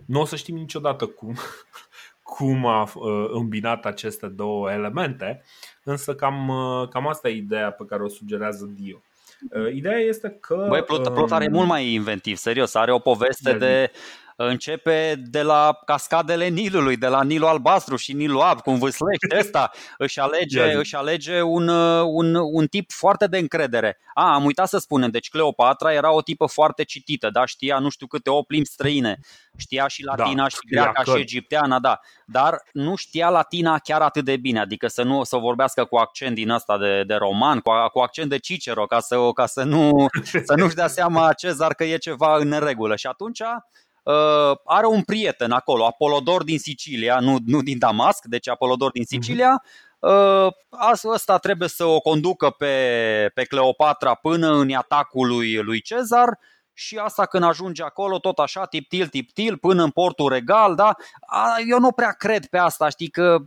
A: Nu o să știm niciodată cum, cum a uh, îmbinat aceste două elemente, însă cam, uh, cam asta e ideea pe care o sugerează Dio. Uh, ideea este că.
B: Băi, Plot, Plot are mult mai inventiv, serios. Are o poveste de, de începe de la cascadele Nilului, de la Nilul Albastru și Nilul Ab, cum vâslește ăsta, își alege, își alege un, un, un tip foarte de încredere. A, am uitat să spunem, deci Cleopatra era o tipă foarte citită, da, știa nu știu câte o limbi străine, știa și latina da, și greaca și egipteana, da, dar nu știa latina chiar atât de bine, adică să nu să vorbească cu accent din ăsta de, de roman, cu, cu accent de Cicero, ca să, ca să nu să nu-și dea seama Cezar că e ceva în regulă. Și atunci uh, are un prieten acolo, Apolodor din Sicilia, nu, nu din Damasc, deci Apolodor din mhm. Sicilia. Uh, asta trebuie să o conducă pe, pe Cleopatra până în atacul lui, lui Cezar și asta când ajunge acolo, tot așa, tip-til, tip-til, până în portul regal, da? Eu nu prea cred pe asta, știi că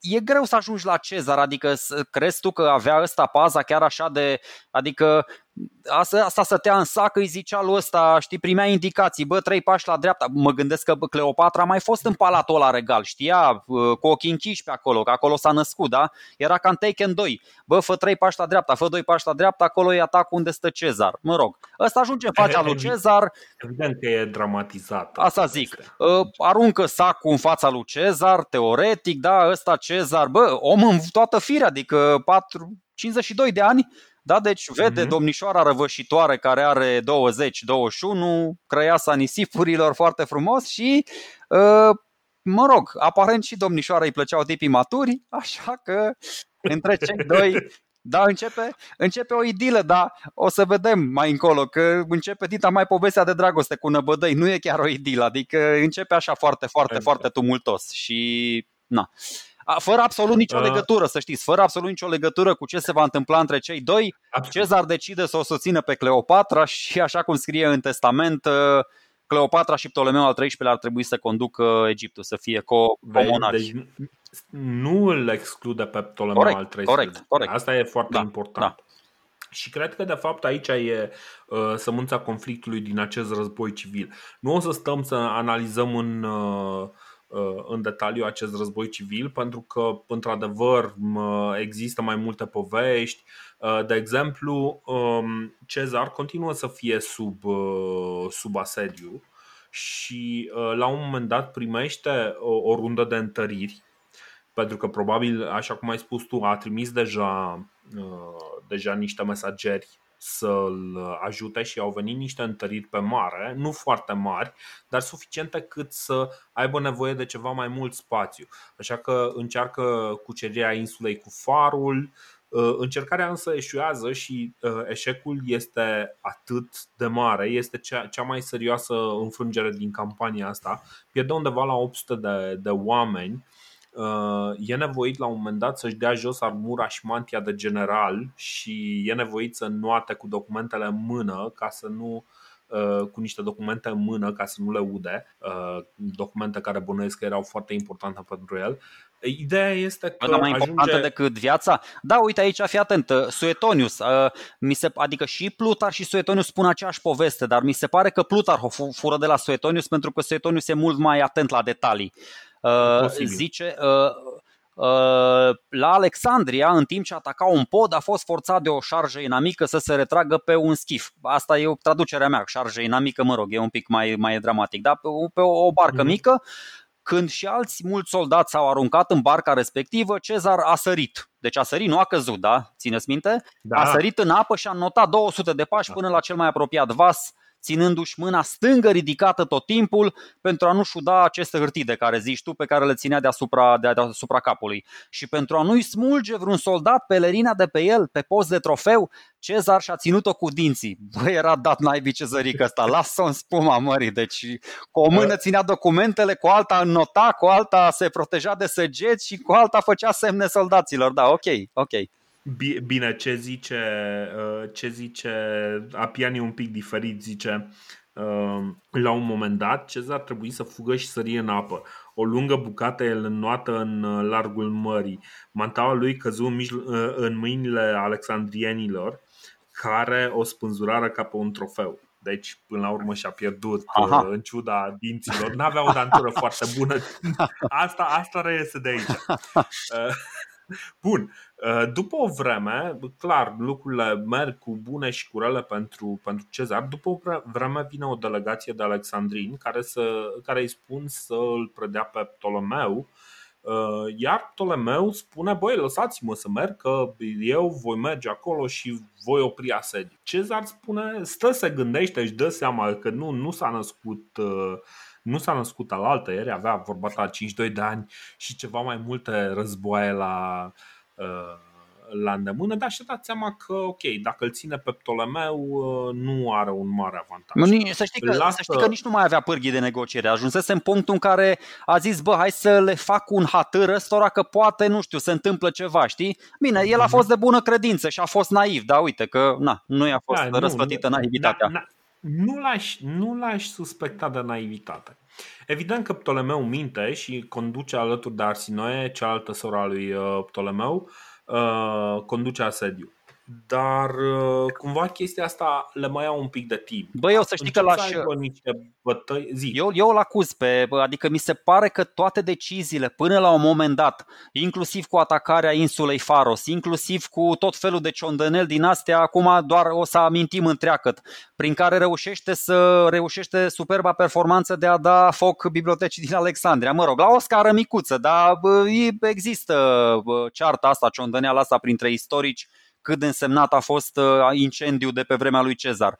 B: e greu să ajungi la Cezar, adică crezi tu că avea ăsta paza chiar așa de, adică asta, asta stătea în sac, îi zicea lui ăsta, știi, primea indicații, bă, trei pași la dreapta, mă gândesc că Cleopatra a mai fost în palatul ăla regal, știa, cu ochii închiși pe acolo, că acolo s-a născut, da? Era ca în Taken 2, bă, fă trei pași la dreapta, fă doi pași la dreapta, acolo e atacul unde stă Cezar, mă rog. Ăsta ajunge în fața lui Cezar.
A: Evident că e dramatizat.
B: Asta zic, ă, aruncă sacul în fața lui Cezar, teoretic, da, ăsta Cezar, bă, om în toată firea, adică 4, 52 de ani, Da, deci vede mm-hmm. domnișoara răvășitoare care are 20-21, crăiasa nisipurilor foarte frumos și uh, mă rog, aparent și domnișoara îi plăceau tipii maturi, așa că între cei doi da, începe, începe o idilă, dar o să vedem mai încolo că începe dita mai povestea de dragoste cu năbădăi, nu e chiar o idilă, adică începe așa foarte, foarte, exact. foarte tumultos și na. Fără absolut nicio legătură, să știți, fără absolut nicio legătură cu ce se va întâmpla între cei doi, Cezar decide să o susțină pe Cleopatra și așa cum scrie în testament, Cleopatra și Ptolemeu al XIII-lea ar trebui să conducă Egiptul, să fie co-monarhi. Deci
A: nu îl exclude pe Ptolemeu corect, al XIII. Corect, corect. Asta e foarte da, important. Da. Și cred că, de fapt, aici e uh, sămânța conflictului din acest război civil. Nu o să stăm să analizăm în, uh, uh, în detaliu acest război civil, pentru că, într-adevăr, există mai multe povești. Uh, de exemplu, um, Cezar continuă să fie sub, uh, sub asediu și, uh, la un moment dat, primește o, o rundă de întăriri pentru că probabil, așa cum ai spus tu, a trimis deja, uh, deja niște mesageri să-l ajute și au venit niște întăriri pe mare, nu foarte mari, dar suficiente cât să aibă nevoie de ceva mai mult spațiu. Așa că încearcă cucerirea insulei cu farul, uh, Încercarea însă eșuează și uh, eșecul este atât de mare, este cea, cea mai serioasă înfrângere din campania asta. Pierde undeva la 800 de, de oameni Uh, e nevoit la un moment dat să-și dea jos armura și mantia de general și e nevoit să nuate cu documentele în mână ca să nu uh, cu niște documente în mână ca să nu le ude, uh, documente care bănuiesc că erau foarte importante pentru el. Ideea este că
B: mai ajunge... importantă decât viața? Da, uite aici, fii atent, Suetonius, mi se, adică și Plutar și Suetonius spun aceeași poveste, dar mi se pare că Plutar o fură de la Suetonius pentru că Suetonius e mult mai atent la detalii. Uh, zice, uh, uh, la Alexandria, în timp ce ataca un pod, a fost forțat de o șarjă inamică să se retragă pe un schif. Asta e o traducerea mea, șarjă inamică, mă rog, e un pic mai, mai dramatic, dar pe, pe o, o barcă mm-hmm. mică, când și alți mulți soldați s-au aruncat în barca respectivă, Cezar a sărit. Deci a sărit, nu a căzut, da? Țineți minte? Da. A sărit în apă și a notat 200 de pași da. până la cel mai apropiat vas ținându-și mâna stângă ridicată tot timpul pentru a nu șuda aceste hârtii de care zici tu, pe care le ținea deasupra, deasupra capului. Și pentru a nu-i smulge vreun soldat pelerina de pe el, pe post de trofeu, Cezar și-a ținut-o cu dinții. Bă, era dat naibii cezărică ăsta, lasă-o în spuma mării. Deci cu o mână ținea documentele, cu alta nota, cu alta se proteja de săgeți și cu alta făcea semne soldaților. Da, ok, ok.
A: Bine, ce zice, uh, ce zice Apiani un pic diferit, zice uh, la un moment dat Cezar trebuie să fugă și sărie în apă. O lungă bucată el înnoată în uh, largul mării. Mantaua lui căzu în, în mâinile alexandrienilor care o spânzurară ca pe un trofeu. Deci, până la urmă și-a pierdut Aha. în ciuda dinților. N-avea o dantură foarte bună. Asta, asta reiese de aici. Bun. Uh, după o vreme, clar, lucrurile merg cu bune și cu rele pentru, pentru Cezar. După o vreme vine o delegație de alexandrini care, să, care îi spun să îl predea pe Ptolemeu uh, iar Ptolemeu spune, băi, lăsați-mă să merg că eu voi merge acolo și voi opri asediu. Cezar spune, stă se gândește, își dă seama că nu, nu s-a născut uh, nu s-a născut al altă ieri, avea vorba ta 5-2 de ani și ceva mai multe războaie la, uh, la îndemână, dar și-a dat seama că, ok, dacă îl ține pe Ptolemeu, uh, nu are un mare avantaj.
B: Să știi, că, Lasă... să știi că nici nu mai avea pârghii de negociere. Ajunsese în punctul în care a zis, bă, hai să le fac un hatâr ăstora că poate, nu știu, se întâmplă ceva, știi? Bine, el a mhm. fost de bună credință și a fost naiv, dar uite că, na, nu i-a fost da, răsplătită nu, naivitatea. Na, na,
A: nu l-aș, nu l-aș suspecta de naivitate. Evident că Ptolemeu minte și conduce alături de Arsinoe, cealaltă sora lui uh, Ptolemeu, uh, conduce asediu. Dar uh, cumva chestia asta le mai au un pic de timp.
B: Băi, eu să știi Încep că lași...
A: niște bătăi... Zi.
B: Eu, eu îl acuz pe... Adică mi se pare că toate deciziile până la un moment dat, inclusiv cu atacarea insulei Faros, inclusiv cu tot felul de ciondănel din astea, acum doar o să amintim întreagăt, prin care reușește să reușește superba performanță de a da foc bibliotecii din Alexandria. Mă rog, la o scară micuță, dar există cearta asta, ciondăneala asta printre istorici cât de însemnat a fost incendiu de pe vremea lui Cezar.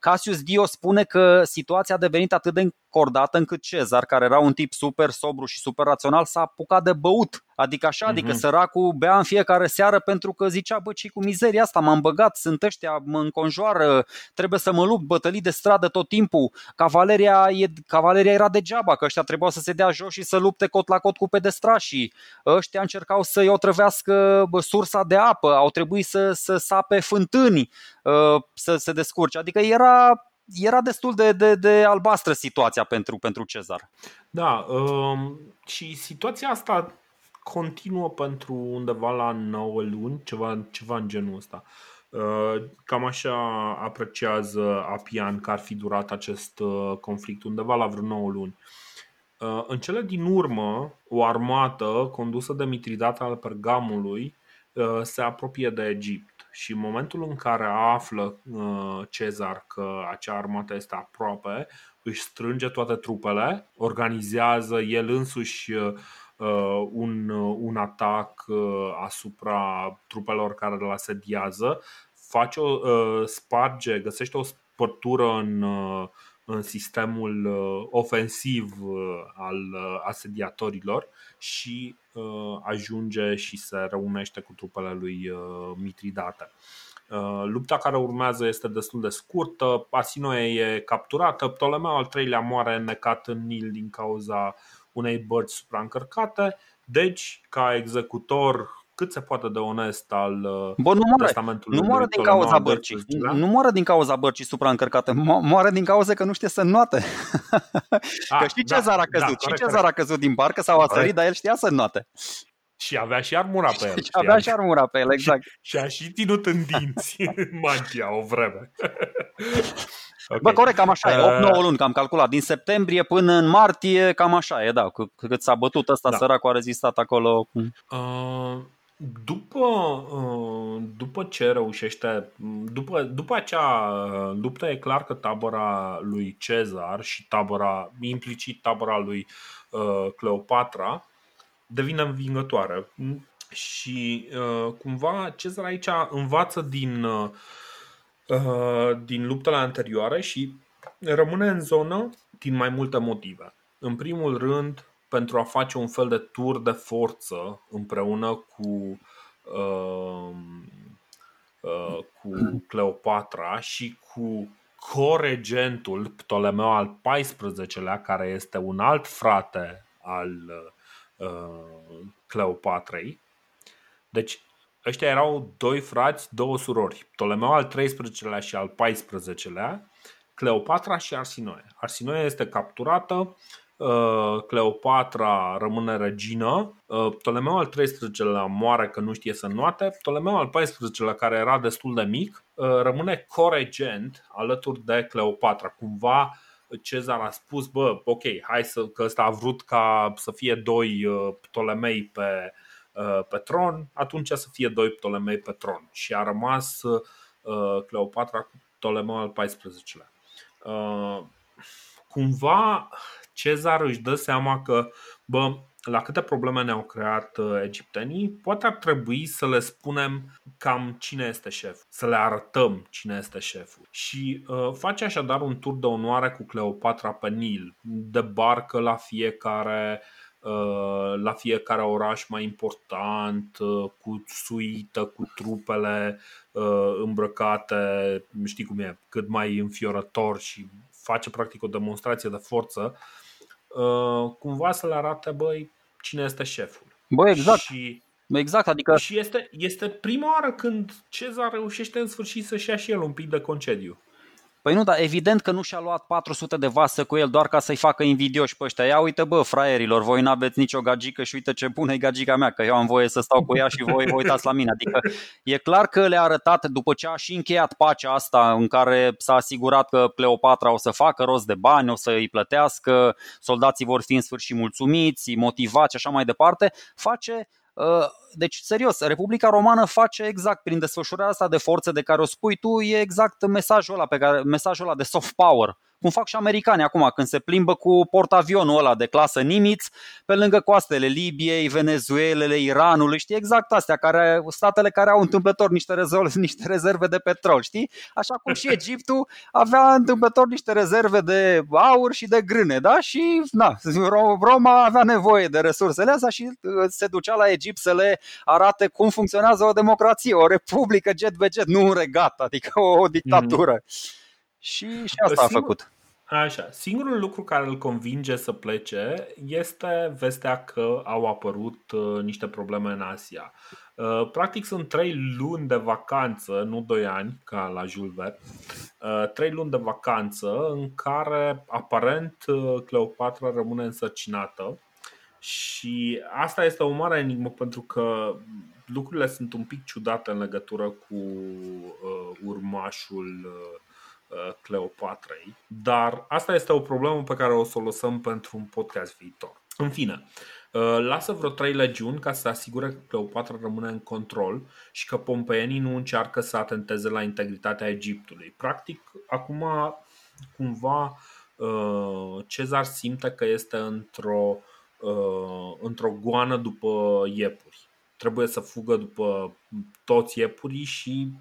B: Cassius Dio spune că situația a devenit atât de încordată încât Cezar, care era un tip super sobru și super rațional, s-a apucat de băut. Adică așa, uh-huh. adică mhm. săracul bea în fiecare seară pentru că zicea, bă, ce cu mizeria asta, m-am băgat, sunt ăștia, mă înconjoară, trebuie să mă lupt, bătălii de stradă tot timpul. Cavaleria, e, cavaleria era degeaba, că ăștia trebuiau să se dea jos și să lupte cot la cot cu pedestrașii. Ăștia încercau să-i otrăvească sursa de apă, au trebuit să, să sape fântâni, ă, să se descurce. Adică era era destul de, de, de albastră situația pentru, pentru Cezar.
A: Da, um, și situația asta continuă pentru undeva la 9 luni, ceva, ceva în genul ăsta. Uh, cam așa apreciază Apian că ar fi durat acest uh, conflict, undeva la vreo 9 luni. Uh, în cele din urmă, o armată condusă de Mitridata al Pergamului se apropie de Egipt și în momentul în care află Cezar că acea armată este aproape, își strânge toate trupele, organizează el însuși Uh, un, uh, un atac uh, asupra trupelor care îl asediază, face o, sparge, găsește o spărtură în, în sistemul ofensiv al asediatorilor și ajunge și se reunește cu trupele lui Mitridate. Lupta care urmează este destul de scurtă, Asinoe e capturată, Ptolemeu al treilea moare necat în Nil din cauza unei bărci supraîncărcate, deci ca executor cât se poate de onest al uh, Bă, nu moare. testamentului.
B: Nu moare din cauza bărcii. Nu moare din cauza bărcii supraîncărcate. Moare din cauza că nu știe să noate. A, că știi da, Cezar a căzut. Da, și Cezar a căzut din barcă sau a sărit, dar el știa să noate.
A: Și avea și armura pe el.
B: Și avea și armura pe el, exact. Și,
A: și a și ținut în dinți mantia o vreme.
B: Okay. Bă, corect, cam așa e, 8-9 uh, luni, cam calculat. Din septembrie până în martie, cam așa e, da. Cât s-a bătut ăsta, da. săracul a rezistat acolo.
A: Uh, după, uh, după ce reușește, după, după acea luptă, e clar că tabăra lui Cezar și tabăra, implicit tabăra lui uh, Cleopatra, devine învingătoare. Și uh, cumva Cezar aici învață din uh, Uh, din luptele anterioare și rămâne în zonă din mai multe motive. În primul rând, pentru a face un fel de tur de forță împreună cu, uh, uh, cu Cleopatra și cu coregentul Ptolemeu al XIV-lea, care este un alt frate al uh, Cleopatrei. Deci ăștia erau doi frați, două surori, Ptolemeu al 13-lea și al 14-lea, Cleopatra și Arsinoe. Arsinoe este capturată, uh, Cleopatra rămâne regină, uh, Ptolemeu al 13-lea moare că nu știe să nuate, Ptolemeu al 14-lea, care era destul de mic, uh, rămâne coregent alături de Cleopatra. Cumva Cezar a spus, bă, ok, hai să, că ăsta a vrut ca să fie doi Ptolemei pe, Uh, pe tron, atunci să fie doi Ptolemei pe tron. Și a rămas uh, Cleopatra cu Ptolemeu al XIV-lea. Uh, cumva Cezar își dă seama că, bă, la câte probleme ne-au creat egiptenii, poate ar trebui să le spunem cam cine este șef, să le arătăm cine este șeful. Și uh, face așadar un tur de onoare cu Cleopatra pe Nil, de barcă la fiecare uh, Uh, la fiecare oraș mai important, uh, cu suită, cu trupele uh, îmbrăcate, știi cum e, cât mai înfiorător și face practic o demonstrație de forță, cumva să le arate, băi, cine este șeful.
B: Băi, exact. Și Exact, adică...
A: Și este, este prima oară când Cezar reușește în sfârșit să-și ia și el un pic de concediu.
B: Păi nu, dar evident că nu și-a luat 400 de vase cu el doar ca să-i facă invidioși pe ăștia. Ia uite bă, fraierilor, voi n-aveți nicio gagică și uite ce bună e gagica mea, că eu am voie să stau cu ea și voi vă uitați la mine. Adică e clar că le-a arătat după ce a și încheiat pacea asta în care s-a asigurat că Cleopatra o să facă rost de bani, o să îi plătească, soldații vor fi în sfârșit mulțumiți, motivați și așa mai departe, face Uh, deci, serios, Republica Romană face exact prin desfășurarea asta de forțe de care o spui tu, e exact mesajul ăla, pe care, mesajul ăla de soft power cum fac și americani acum când se plimbă cu portavionul ăla de clasă Nimitz pe lângă coastele Libiei, Venezuelele, Iranului, știi exact astea, care, statele care au întâmplător niște, rezol, niște rezerve de petrol, știi? Așa cum și Egiptul avea întâmplător niște rezerve de aur și de grâne, da? Și na, Roma avea nevoie de resursele astea și uh, se ducea la Egipt să le arate cum funcționează o democrație, o republică jet be jet, nu un regat, adică o dictatură. Mm-hmm. Și, și asta Singur, a făcut.
A: Așa, singurul lucru care îl convinge să plece este vestea că au apărut uh, niște probleme în Asia. Uh, practic sunt trei luni de vacanță, nu doi ani, ca la Jules Verne, uh, trei luni de vacanță în care aparent uh, Cleopatra rămâne însărcinată și asta este o mare enigmă pentru că lucrurile sunt un pic ciudate în legătură cu uh, urmașul uh, Uh, Cleopatrei, dar asta este o problemă pe care o să o lăsăm pentru un podcast viitor. În fine, uh, lasă vreo trei legiuni ca să se asigure că Cleopatra rămâne în control și că pompeienii nu încearcă să atenteze la integritatea Egiptului. Practic, acum cumva uh, Cezar simte că este într-o, într-o goană după iepuri. Trebuie să fugă după toți iepurii și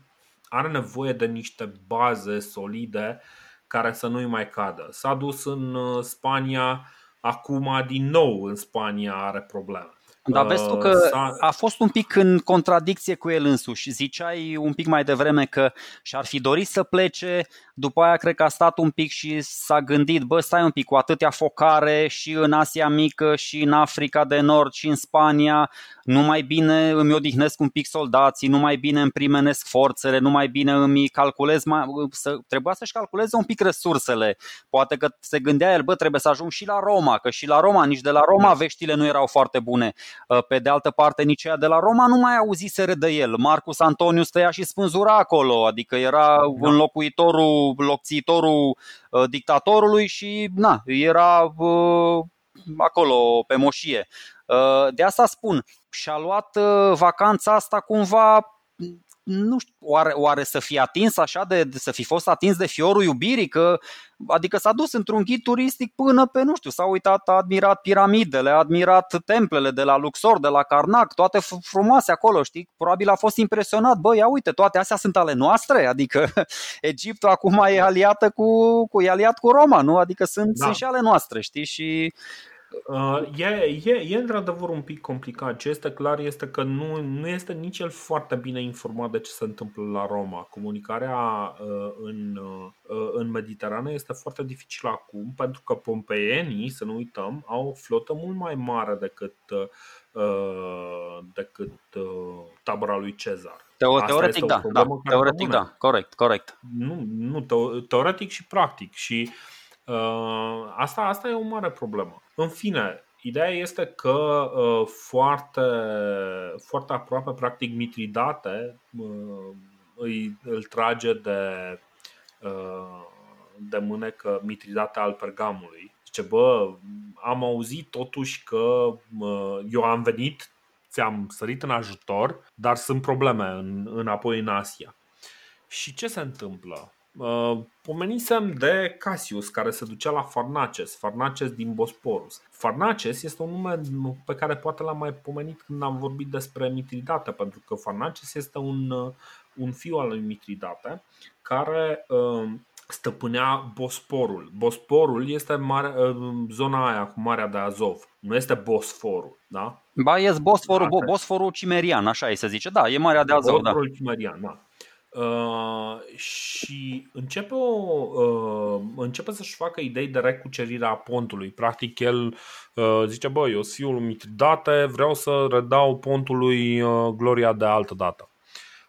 A: are nevoie de niște baze solide care să nu-i mai cadă. S-a dus în uh, Spania, acum din nou în Spania are probleme.
B: Dar vezi tu că uh, a fost un pic în contradicție cu el însuși. Ziceai un pic mai devreme că și-ar fi dorit să plece, după aia cred că a stat un pic și s-a gândit, bă, stai un pic, cu atâtea focare și în Asia Mică și în Africa de Nord și în Spania, nu mai bine îmi odihnesc un pic soldații, nu mai bine îmi primenesc forțele, nu mai bine îmi calculez, mai, să, trebuia să-și calculeze un pic resursele. Poate că se gândea el, bă, trebuie să ajung și la Roma, că și la Roma, nici de la Roma veștile nu erau foarte bune. Uh, pe de altă parte, nici aia de la Roma nu mai auziseră de el. Marcus Antoniu stăia și spânzura acolo, adică era da. înlocuitorul, locțitorul uh, dictatorului și na, era uh, acolo pe moșie. De asta spun, și-a luat vacanța asta cumva nu știu, oare, oare să fi atins așa de, de să fi fost atins de fiorul iubirii, că, adică s-a dus într-un ghid turistic până pe, nu știu, s-a uitat, a admirat piramidele, a admirat templele de la Luxor, de la Karnak, toate frumoase acolo, știi? Probabil a fost impresionat, băi, ia uite, toate astea sunt ale noastre, adică Egiptul acum e aliată cu, cu e aliat cu Roma, nu? Adică sunt, da. sunt și ale noastre, știi? Și
A: Uh, e, e, e într-adevăr un pic complicat. Ce este clar este că nu, nu este nici el foarte bine informat de ce se întâmplă la Roma. Comunicarea uh, în, uh, în Mediterană este foarte dificilă acum pentru că pompeienii, să nu uităm, au o flotă mult mai mare decât, uh, decât uh, tabăra lui Cezar.
B: Teo- teoretic da, da, teoretic da, corect, corect.
A: Nu, nu, teoretic și practic și uh, Uh, asta, asta e o mare problemă. În fine, ideea este că uh, foarte, foarte aproape, practic, Mitridate uh, îi, îl trage de, de mânecă Mitridate al Pergamului. Zice, bă, am auzit totuși că eu am venit, ți-am sărit în ajutor, dar sunt probleme în, înapoi în Asia. Și ce se întâmplă? Uh, pomenisem de Cassius care se ducea la Farnaces, Farnaces din Bosporus. Farnaces este un nume pe care poate l-am mai pomenit când am vorbit despre Mitridate, pentru că Farnaces este un, uh, un fiu al lui Mitridate care uh, stăpânea Bosporul. Bosporul este mare, zona aia cu Marea de Azov, nu este Bosforul, da?
B: Ba, e Bosforul, Bosforul Cimerian, așa e să zice, da, e Marea de Azov,
A: Bosforul da. Cimerian, da. Uh, și începe, o, uh, începe să-și facă idei de recucerire a pontului. Practic, el uh, zice: Băi, eu sunt fiul Mitridate, vreau să redau pontului uh, gloria de altă dată.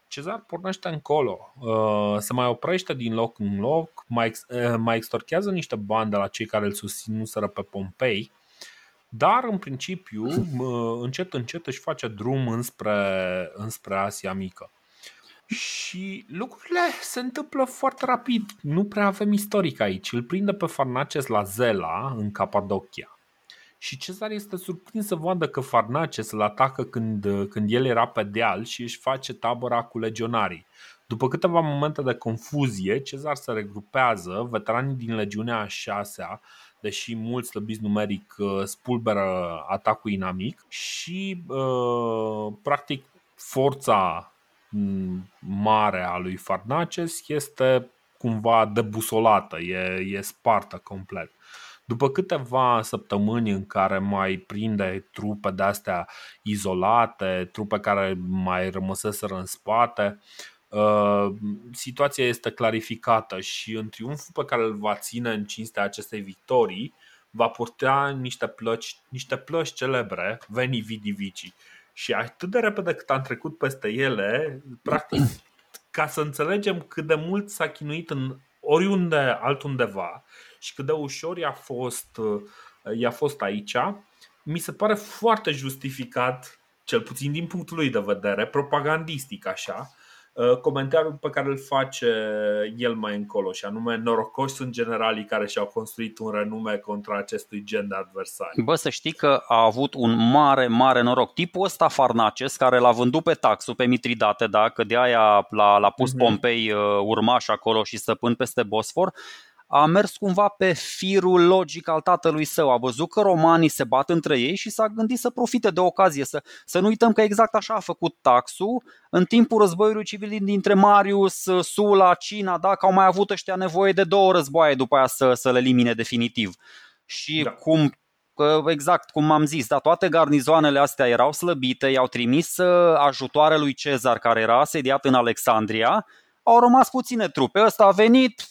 A: Cezar pornește încolo, uh, se mai oprește din loc în loc, mai, uh, mai extorchează niște bani de la cei care îl susținuseră pe Pompei, dar în principiu, uh, încet încet își face drum înspre, înspre Asia Mică. Și lucrurile se întâmplă foarte rapid. Nu prea avem istoric aici. Îl prinde pe Farnaces la Zela, în Capadocia. Și Cezar este surprins să vadă că Farnaces îl atacă când, când el era pe deal și își face tabăra cu legionarii. După câteva momente de confuzie, Cezar se regrupează, veteranii din legiunea a șasea, deși mulți slăbiți numeric uh, spulberă atacul inamic și uh, practic forța mm, mare a lui Farnaces este cumva debusolată, e, e spartă complet. După câteva săptămâni în care mai prinde trupe de-astea izolate, trupe care mai rămăseseră în spate, uh, situația este clarificată și în triumful pe care îl va ține în cinstea acestei victorii, va purta niște plăci, niște plăci celebre, Veni Vidi Vici. Și atât de repede cât am trecut peste ele, practic, ca să înțelegem cât de mult s-a chinuit în oriunde altundeva și cât de ușor i-a fost, uh, i-a fost aici, mi se pare foarte justificat, cel puțin din punctul lui de vedere, propagandistic așa, uh, comentariul pe care îl face el mai încolo și anume norocoși sunt generalii care și-au construit un renume contra acestui gen de adversari.
B: Bă, să știi că a avut un mare, mare noroc. Tipul ăsta Farnaces, care l-a vândut pe taxul, pe Mitridate, da, că de aia l-a, l-a pus mm-hmm. Pompei uh, urmaș acolo și stăpân peste Bosfor, a mers cumva pe firul logic al tatălui său. A văzut că romanii se bat între ei și s-a gândit să profite de ocazie. Să, să nu uităm că exact așa a făcut taxul în timpul războiului civil dintre Marius, Sula, Cina, da, că au mai avut ăștia nevoie de două războaie după aia să, să le elimine definitiv. Și da. cum exact cum am zis, da, toate garnizoanele astea erau slăbite, i-au trimis uh, ajutoare lui Cezar care era asediat în Alexandria, au rămas puține trupe. Ăsta a venit,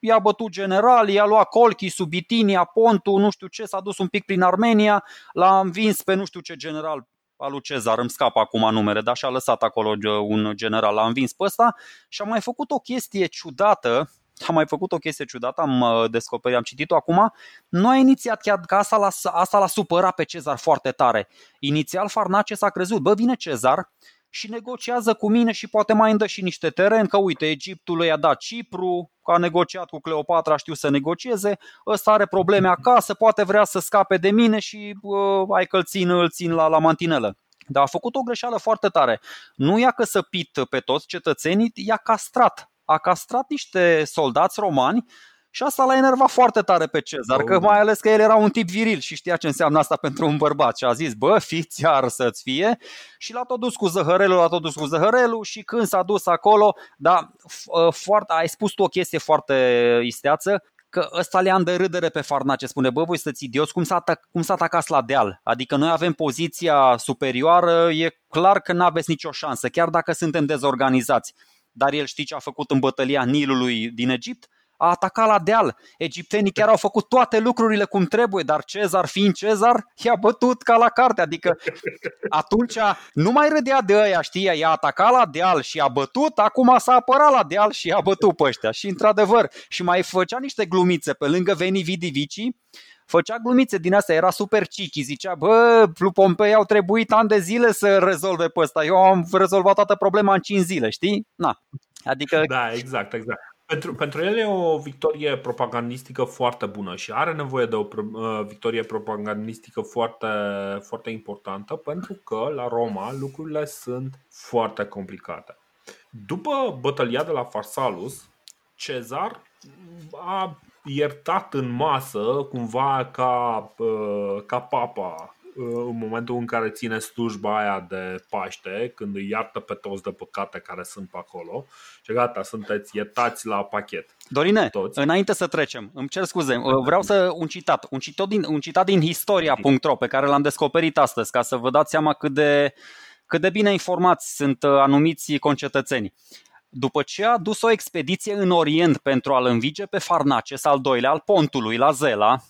B: i-a bătut general, i-a luat Colchi, Subitinia, Pontu, nu știu ce, s-a dus un pic prin Armenia, l-a învins pe nu știu ce general al lui Cezar, îmi scapă acum numere, dar și-a lăsat acolo un general, l-a învins pe ăsta și a mai făcut o chestie ciudată, am mai făcut o chestie ciudată, am uh, descoperit, am citit-o acum, nu a inițiat chiar că asta l-a, asta l-a supărat pe Cezar foarte tare. Inițial Farnace s-a crezut, bă, vine Cezar, și negociază cu mine și poate mai îndă și niște teren, că uite, Egiptul i-a dat Cipru, că a negociat cu Cleopatra, știu să negocieze, ăsta are probleme acasă, poate vrea să scape de mine și uh, ai că îl țin, îl țin la, la mantinelă. Dar a făcut o greșeală foarte tare. Nu i-a căsăpit pe toți cetățenii, i-a castrat. A castrat niște soldați romani și asta l-a enervat foarte tare pe Cezar, că mai ales că el era un tip viril și știa ce înseamnă asta pentru un bărbat. Și a zis, bă, fiți iar să-ți fie. Și l-a tot dus cu zăhărelul, l-a tot dus cu zăhărelul și când s-a dus acolo, da, ă, foarte, ai spus tu o chestie foarte isteață, că ăsta le-a de râdere pe Farnace. Spune, bă, voi sunteți idioți, cum s-a, cum s-a atacat la deal? Adică noi avem poziția superioară, e clar că nu aveți nicio șansă, chiar dacă suntem dezorganizați. Dar el știi ce a făcut în bătălia Nilului din Egipt? A atacat la deal. Egiptenii chiar au făcut toate lucrurile cum trebuie, dar Cezar, fiind Cezar, i-a bătut ca la carte. Adică atunci nu mai râdea de ăia, știi, i-a atacat la deal și a bătut, acum s-a apărat la deal și a bătut pe ăștia. Și într-adevăr, și mai făcea niște glumițe pe lângă Veni Vidi Vici, făcea glumițe din asta, era super cichi, zicea, bă, lui Pompei au trebuit ani de zile să rezolve pe ăsta, eu am rezolvat toată problema în 5 zile, știi? Na. Adică...
A: Da, exact, exact. Pentru, pentru el e o victorie propagandistică foarte bună și are nevoie de o uh, victorie propagandistică foarte, foarte importantă pentru că la Roma lucrurile sunt foarte complicate. După bătălia de la Farsalus, Cezar a iertat în masă cumva ca, uh, ca papa în momentul în care ține slujba aia de Paște, când îi iartă pe toți de păcate care sunt pe acolo și gata, sunteți iertați la pachet.
B: Dorine, toți. înainte să trecem, îmi cer scuze, vreau să un citat, un citat din, un citat din historia.ro pe care l-am descoperit astăzi, ca să vă dați seama cât de, cât de bine informați sunt uh, anumiți concetățeni. După ce a dus o expediție în Orient pentru a-l învige pe Farnaces al doilea al pontului la Zela,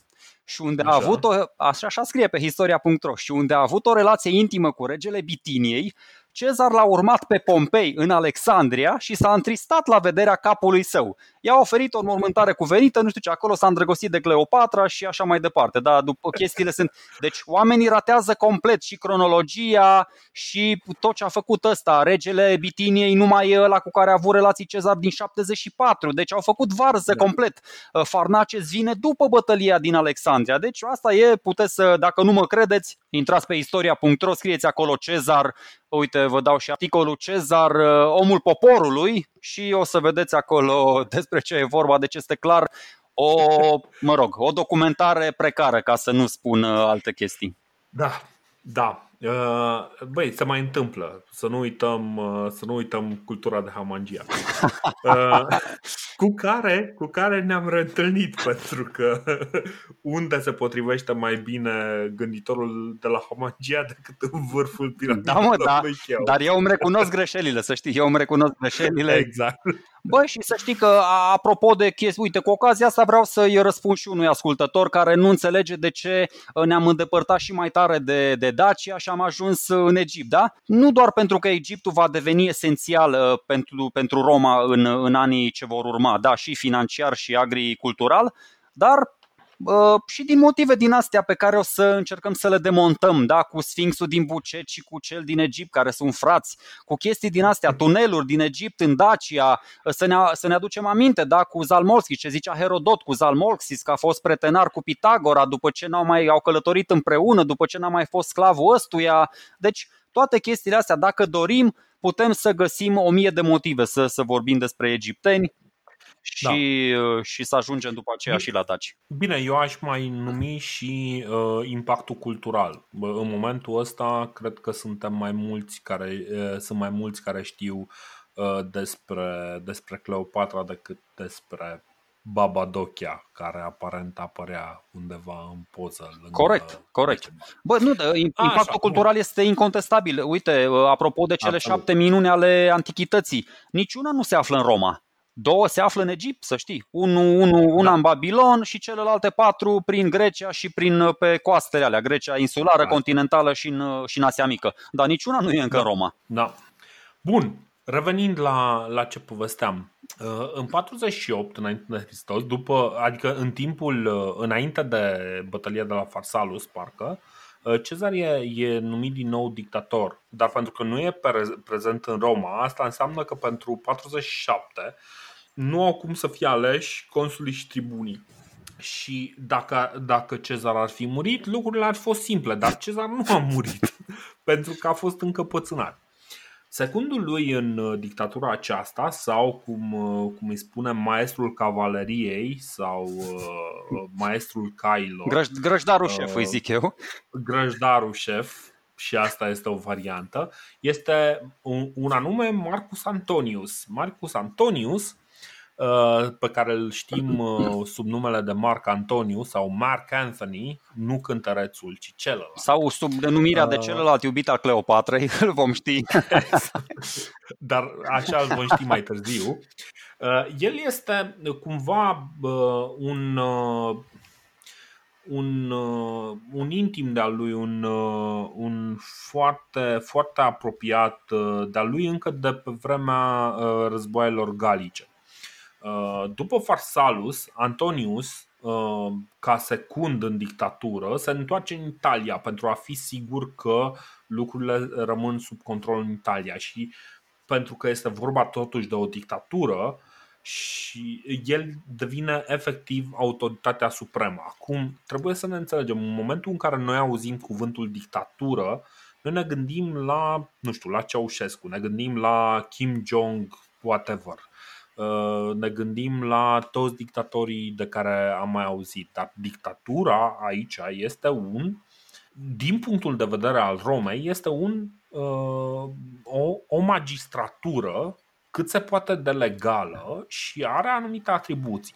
B: și unde așa. a avut o, așa, așa scrie pe historia.ro, și unde a avut o relație intimă cu regele Bitiniei, Cezar l-a urmat pe Pompei în Alexandria și s-a întristat la vederea capului său. I-a oferit o înmormântare cuvenită, nu știu ce, acolo s-a îndrăgostit de Cleopatra și așa mai departe. Da, după chestiile sunt... Deci oamenii ratează complet și cronologia și tot ce a făcut ăsta. Regele Bitiniei numai ăla cu care a avut relații Cezar din 74. Deci au făcut varză da. complet. Farnaces vine după bătălia din Alexandria. Deci asta e, puteți să, dacă nu mă credeți, intrați pe istoria.ro, scrieți acolo Cezar, uite, vă dau și articolul Cezar, omul poporului, și o să vedeți acolo despre ce e vorba, deci este clar o, mă rog, o documentare precară, ca să nu spun alte chestii.
A: Da, da, Uh, băi, se mai întâmplă. Să nu uităm, uh, să nu uităm cultura de hamangia. Uh, cu care, cu care ne-am reîntâlnit pentru că unde se potrivește mai bine gânditorul de la hamangia decât în vârful piramidei.
B: Da, mă, da, dar eu îmi recunosc greșelile, să știi, eu îmi recunosc greșelile.
A: Exact.
B: Băi, și să știi că, apropo de chestii, uite, cu ocazia asta vreau să-i răspund și unui ascultător care nu înțelege de ce ne-am îndepărtat și mai tare de, de Dacia și am ajuns în Egipt, da? Nu doar pentru că Egiptul va deveni esențial uh, pentru, pentru Roma în, în anii ce vor urma, da, și financiar și agricultural, dar și din motive din astea pe care o să încercăm să le demontăm, da? cu Sfinxul din Bucet și cu cel din Egipt, care sunt frați, cu chestii din astea, tuneluri din Egipt în Dacia, să ne, să ne aducem aminte, da? cu Zalmolski, ce zicea Herodot cu Zalmolxis, că a fost pretenar cu Pitagora după ce n-au mai au călătorit împreună, după ce n-a mai fost sclavul ăstuia. Deci toate chestiile astea, dacă dorim, putem să găsim o mie de motive să, să vorbim despre egipteni, și, da. Uh, și să ajungem după aceea Bine. și la Daci.
A: Bine, eu aș mai numi și uh, impactul cultural. În momentul ăsta cred că suntem mai mulți care, uh, sunt mai mulți care știu uh, despre, despre Cleopatra decât despre Baba Dochia, care aparent apărea undeva în poză. Lângă
B: corect, corect. Bă, nu, impactul Așa, cultural cum? este incontestabil. Uite, uh, apropo de cele Absolut. șapte minuni ale antichității, niciuna nu se află în Roma. Două se află în Egipt, să știi. Unu, unu, una da. în Babilon și celelalte patru prin Grecia și prin pe coastele alea, Grecia insulară, da. continentală și în, și în Asia Mică. Dar niciuna nu e încă
A: da.
B: Roma.
A: Da. Bun, revenind la, la ce povesteam. Uh, în 48 înainte de Hristos, după, adică în timpul uh, înainte de bătălia de la Farsalus, parcă, uh, Cezar e, e numit din nou dictator, dar pentru că nu e prezent în Roma, asta înseamnă că pentru 47 nu au cum să fie aleși consulii și tribunii. Și dacă, dacă Cezar ar fi murit, lucrurile ar fi fost simple, dar Cezar nu a murit pentru că a fost încăpățânat. Secundul lui în uh, dictatura aceasta, sau cum, uh, cum îi spune maestrul cavaleriei sau uh, maestrul cailor.
B: Grăj, grăjdarul uh, șef, îi zic eu.
A: Grăjdarul șef, și asta este o variantă, este un, un anume Marcus Antonius. Marcus Antonius Uh, pe care îl știm uh, sub numele de Mark Antoniu sau Mark Anthony, nu cântărețul, ci celălalt.
B: Sau sub denumirea de uh, celălalt iubit al Cleopatrei, îl vom ști.
A: Dar așa îl vom ști mai târziu. El este cumva un un, un intim de-al lui, un, un foarte, foarte apropiat de-al lui încă de pe vremea războaielor galice. Uh, după Farsalus, Antonius, uh, ca secund în dictatură, se întoarce în Italia pentru a fi sigur că lucrurile rămân sub control în Italia și pentru că este vorba totuși de o dictatură și el devine efectiv autoritatea supremă. Acum, trebuie să ne înțelegem, în momentul în care noi auzim cuvântul dictatură, noi ne gândim la, nu știu, la Ceaușescu, ne gândim la Kim Jong, whatever. Uh, ne gândim la toți dictatorii de care am mai auzit. Dar dictatura aici este un, din punctul de vedere al Romei, este un, uh, o, o magistratură cât se poate de legală și are anumite atribuții.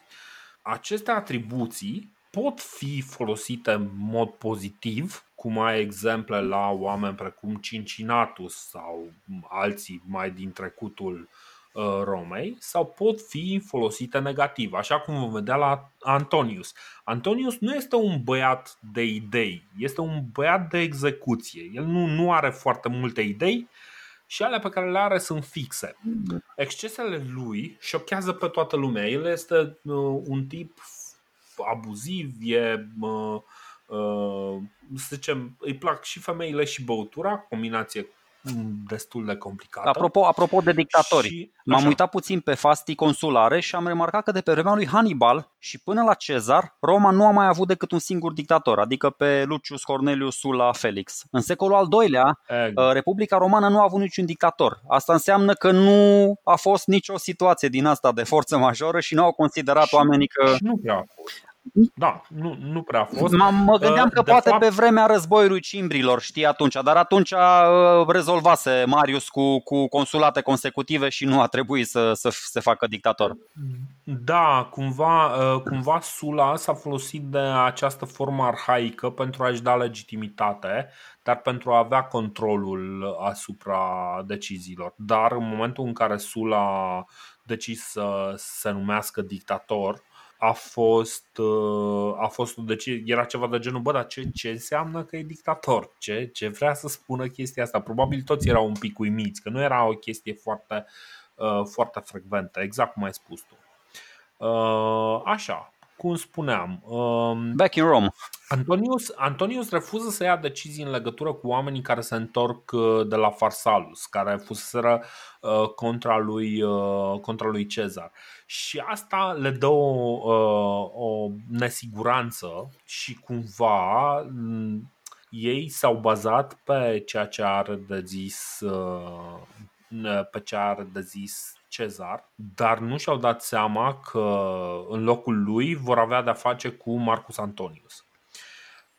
A: Aceste atribuții pot fi folosite în mod pozitiv, cum ai exemple la oameni precum Cincinnatus sau alții mai din trecutul uh, Uh, Romei sau pot fi folosite negativ, așa cum vom vedea la Antonius. Antonius nu este un băiat de idei, este un băiat de execuție. El nu, nu are foarte multe idei și alea pe care le are sunt fixe. Excesele lui șochează pe toată lumea. El este uh, un tip abuziv, e, uh, uh, să zicem, îi plac și femeile și băutura, combinație destul de complicată.
B: Apropo, apropo de dictatori, și, m-am uitat puțin pe fastii consulare și am remarcat că de pe vremea lui Hannibal și până la Cezar, Roma nu a mai avut decât un singur dictator, adică pe Lucius Cornelius Sulla Felix. În secolul al doilea, exact. Republica Romană nu a avut niciun dictator. Asta înseamnă că nu a fost nicio situație din asta de forță majoră și nu au considerat
A: și,
B: oamenii că...
A: Și nu prea a fost. Da, nu, nu prea a fost.
B: M- mă gândeam că de poate fapt... pe vremea războiului cimbrilor, știi, atunci, dar atunci uh, rezolvase Marius cu, cu consulate consecutive și nu a trebuit să, să se facă dictator.
A: Da, cumva, uh, cumva Sula s-a folosit de această formă arhaică pentru a-și da legitimitate, dar pentru a avea controlul asupra deciziilor. Dar în momentul în care Sula a decis să se numească dictator, a fost, uh, a fost deci era ceva de genul, bă, dar ce, ce înseamnă că e dictator? Ce, ce vrea să spună chestia asta? Probabil toți erau un pic uimiți, că nu era o chestie foarte, uh, foarte frecventă, exact cum ai spus tu. Uh, așa, cum spuneam.
B: Um, Back in Rome.
A: Antonius, Antonius refuză să ia decizii în legătură cu oamenii care se întorc uh, de la Farsalus, care fuseseră uh, contra lui, uh, contra lui Cezar. Și asta le dă o, o nesiguranță și cumva mm, ei s-au bazat pe ceea ce are de zis pe ce are de zis Cezar, dar nu și-au dat seama că în locul lui vor avea de-a face cu Marcus Antonius.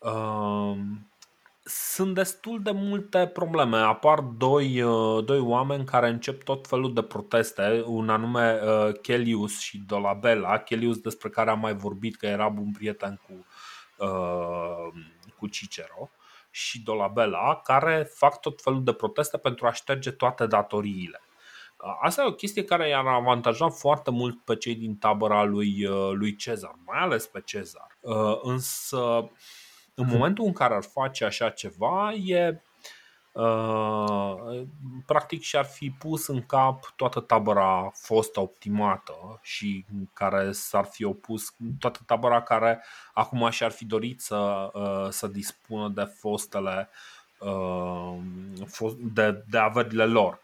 A: Ehm, sunt destul de multe probleme. Apar doi, uh, doi oameni care încep tot felul de proteste, un anume uh, Chelius și Dolabella. Chelius despre care am mai vorbit că era bun prieten cu, uh, cu Cicero și Dolabella, care fac tot felul de proteste pentru a șterge toate datoriile. Asta e o chestie care i-ar avantaja foarte mult pe cei din tabăra lui, lui Cezar, mai ales pe Cezar. Însă în momentul în care ar face așa ceva, e Uh, practic și-ar fi pus în cap toată tabăra fostă optimată și care s-ar fi opus toată tabăra care acum și-ar fi dorit să, uh, să dispună de fostele uh, de, de averile lor.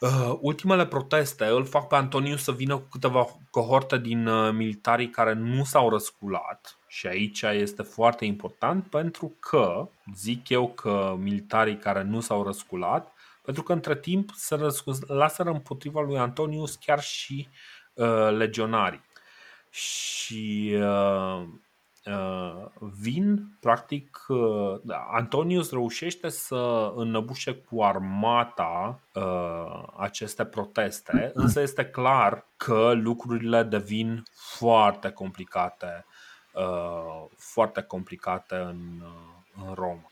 A: Uh, ultimele proteste îl fac pe Antoniu să vină cu câteva cohorte din uh, militarii care nu s-au răsculat. Și aici este foarte important pentru că zic eu că militarii care nu s-au răsculat pentru că între timp se răsculaseră împotriva lui Antonius chiar și uh, legionarii. Și uh, Uh, vin, practic, uh, Antonius reușește să înnăbușe cu armata uh, aceste proteste, însă este clar că lucrurile devin foarte complicate, foarte complicate în, în Roma.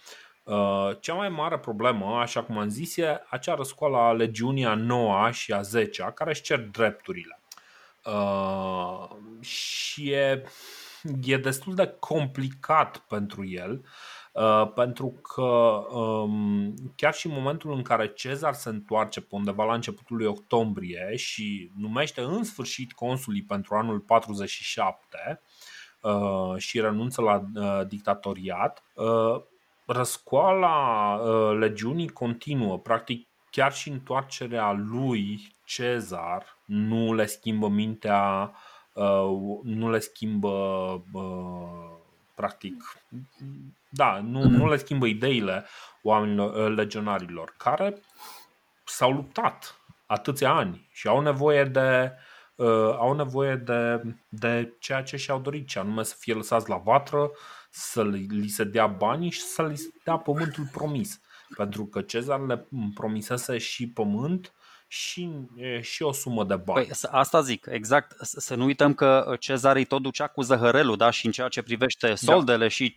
A: Cea mai mare problemă, așa cum am zis, e acea răscoală a legiunii a 9 și a 10 care își cer drepturile. Și e e destul de complicat pentru el, uh, pentru că um, chiar și în momentul în care Cezar se întoarce pe undeva la începutul lui octombrie și numește în sfârșit consulii pentru anul 47 uh, și renunță la uh, dictatoriat, răscoala legiunii continuă. Practic, chiar și întoarcerea lui Cezar nu le schimbă mintea Uh, nu le schimbă uh, practic da, nu, nu le schimbă ideile oamenilor, uh, legionarilor care s-au luptat atâția ani și au nevoie de uh, au nevoie de, de ceea ce și-au dorit, ce anume să fie lăsați la vatră, să li se dea banii și să li se dea pământul promis. Pentru că Cezar le promisese și pământ și, și o sumă de bani. Păi,
B: asta zic, exact. Să nu uităm că Cezar îi tot ducea cu zăhărelul, da? și în ceea ce privește da. soldele da. și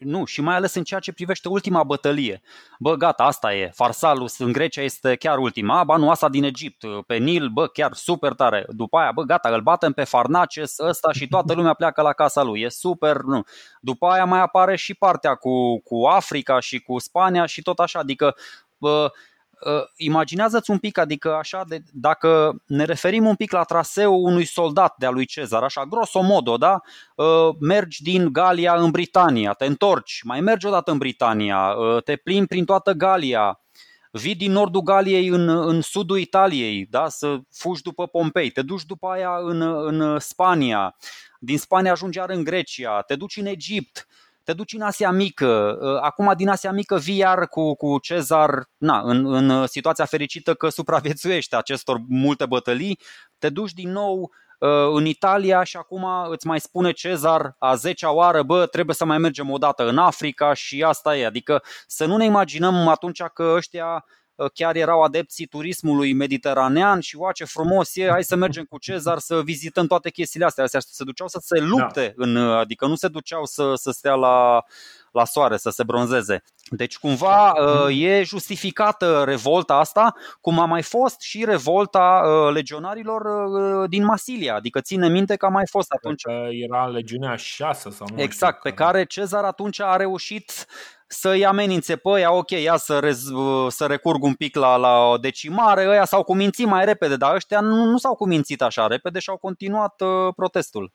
B: nu, și mai ales în ceea ce privește ultima bătălie. Bă, gata, asta e. Farsalus în Grecia este chiar ultima. Ba, nu asta din Egipt. Pe Nil, bă, chiar super tare. După aia, bă, gata, îl batem pe Farnaces ăsta și toată lumea pleacă la casa lui. E super, nu. După aia mai apare și partea cu, cu Africa și cu Spania și tot așa. Adică, bă, Uh, imaginează-ți un pic, adică așa, de, dacă ne referim un pic la traseul unui soldat de-a lui Cezar, așa, grosomodo, da? Uh, mergi din Galia în Britania, te întorci, mai mergi odată în Britania, uh, te plimbi prin toată Galia, vii din nordul Galiei în, în sudul Italiei, da? să fugi după Pompei, te duci după aia în, în Spania, din Spania ajungi iar în Grecia, te duci în Egipt, te duci în Asia Mică, acum din Asia Mică vii iar cu, cu Cezar na, în, în situația fericită că supraviețuiește acestor multe bătălii, te duci din nou Uh, în Italia și acum îți mai spune Cezar a 10-a oară, bă, trebuie să mai mergem o dată în Africa și asta e. Adică să nu ne imaginăm atunci că ăștia uh, chiar erau adepții turismului mediteranean și oa ce frumos e, hai să mergem cu Cezar să vizităm toate chestiile astea. Astea se duceau să se lupte, da. în, adică nu se duceau să, să stea la, la soare, să se bronzeze. Deci cumva uh, e justificată revolta asta, cum a mai fost și revolta uh, legionarilor uh, din Masilia, adică ține minte că a mai fost atunci.
A: Că era legiunea 6 sau nu
B: Exact,
A: știu,
B: pe care Cezar atunci a reușit să-i amenințe pe ăia, ok, ia să, rez, să recurg un pic la, la o decimare, ăia s-au cumințit mai repede, dar ăștia nu, nu s-au cumințit așa repede și au continuat uh, protestul.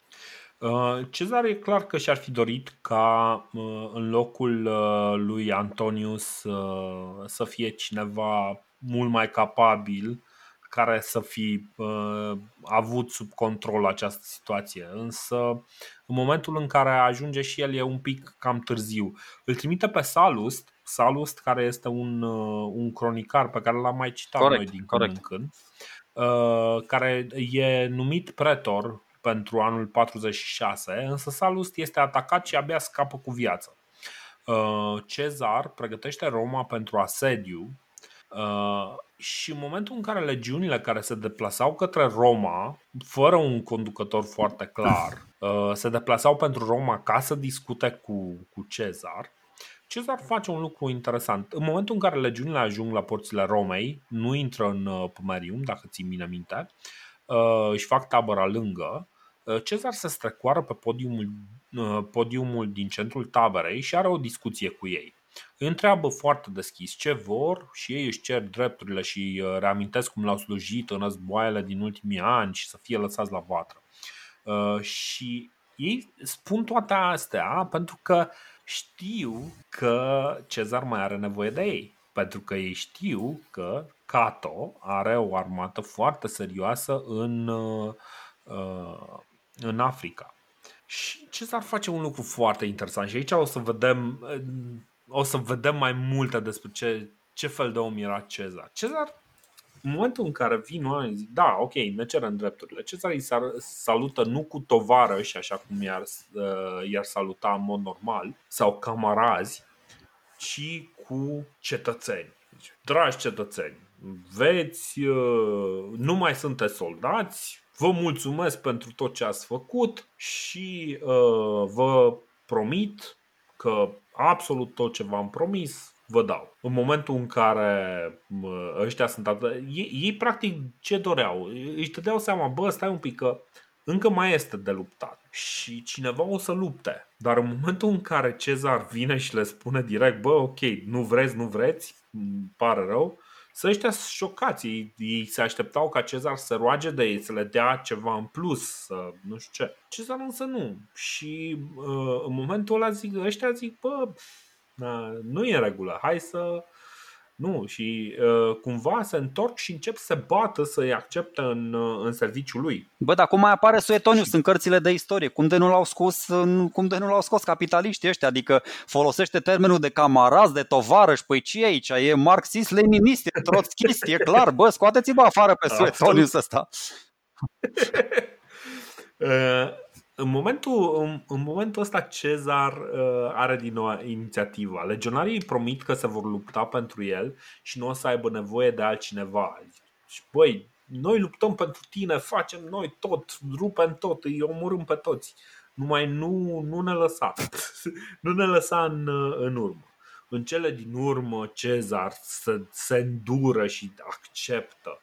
A: Uh, Cezar e clar că și-ar fi dorit ca uh, în locul uh, lui Antonius să fie cineva mult mai capabil care să fi avut sub control această situație. Însă, în momentul în care ajunge și el, e un pic cam târziu. Îl trimite pe Salust, Salust care este un, un cronicar pe care l-am mai citat corect, noi din când corect. în când, care e numit pretor pentru anul 46, însă Salust este atacat și abia scapă cu viață. Uh, Cezar pregătește Roma pentru asediu uh, și în momentul în care legiunile care se deplasau către Roma, fără un conducător foarte clar, uh, se deplasau pentru Roma ca să discute cu, cu Cezar, Cezar face un lucru interesant. În momentul în care legiunile ajung la porțile Romei, nu intră în Pumerium, dacă țin bine minte, își fac tabăra lângă, Uh, Cezar se strecoară pe podiumul, uh, podiumul din centrul taberei și are o discuție cu ei. Îi întreabă foarte deschis ce vor și ei își cer drepturile și uh, reamintesc cum l-au slujit în războaiele din ultimii ani și să fie lăsați la vatră. Și ei spun toate astea pentru că știu că Cezar mai are nevoie de ei. Pentru că ei știu că Cato are o armată foarte serioasă în, în Africa. Și Cezar face un lucru foarte interesant și aici o să vedem, o să vedem mai multe despre ce, ce fel de om era Cezar. Cezar, în momentul în care vin oamenii zic, da, ok, ne cerem drepturile, Cezar îi salută nu cu tovară și așa cum i-ar, uh, i-ar saluta în mod normal sau camarazi, ci cu cetățeni. Deci, dragi cetățeni, veți, uh, nu mai sunteți soldați, Vă mulțumesc pentru tot ce ați făcut și uh, vă promit că absolut tot ce v-am promis vă dau. În momentul în care uh, ăștia sunt atât, ei, ei practic ce doreau? Își dădeau seama, bă, stai un pic că încă mai este de luptat și cineva o să lupte. Dar în momentul în care Cezar vine și le spune direct, bă, ok, nu vreți, nu vreți, pare rău, să ăștia șocați. Ei, ei se așteptau ca Cezar să roage de ei, să le dea ceva în plus, să nu știu ce. Cezar însă nu. Și uh, în momentul ăla zic, ăștia zic, bă, na, nu e în regulă, hai să nu, și uh, cumva se întorc și încep să se bată să-i accepte în, uh, în serviciul lui.
B: Bă, dar cum mai apare Suetonius și... în cărțile de istorie? Cum de nu l-au scos, cum de nu l-au scos capitaliștii ăștia? Adică folosește termenul de camaraz, de tovarăș, păi ce e aici? E marxist-leninist, e trotskist, e clar, bă, scoateți-vă afară pe Suetonius ăsta.
A: uh, în momentul, în, în momentul ăsta Cezar uh, are din nou inițiativa. Legionarii îi promit că se vor lupta pentru el și nu o să aibă nevoie de altcineva. Și băi, noi luptăm pentru tine, facem noi tot, rupem tot, îi omorâm pe toți. Numai nu, nu ne lăsa. nu ne lăsa în, în urmă. În cele din urmă, Cezar se, se îndură și acceptă Uh,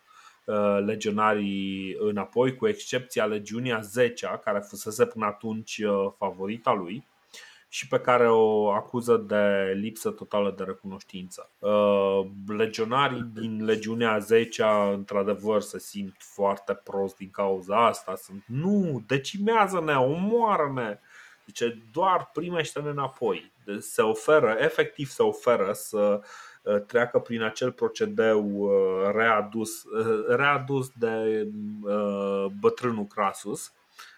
A: legionarii înapoi, cu excepția legiunii a 10 care fusese până atunci uh, favorita lui și pe care o acuză de lipsă totală de recunoștință. Uh, legionarii din legiunea 10 într-adevăr se simt foarte prost din cauza asta. Sunt, nu, decimează-ne, omoară-ne. Zice, doar primește-ne înapoi. Se oferă, efectiv se oferă să treacă prin acel procedeu readus, readus de bătrânul Crasus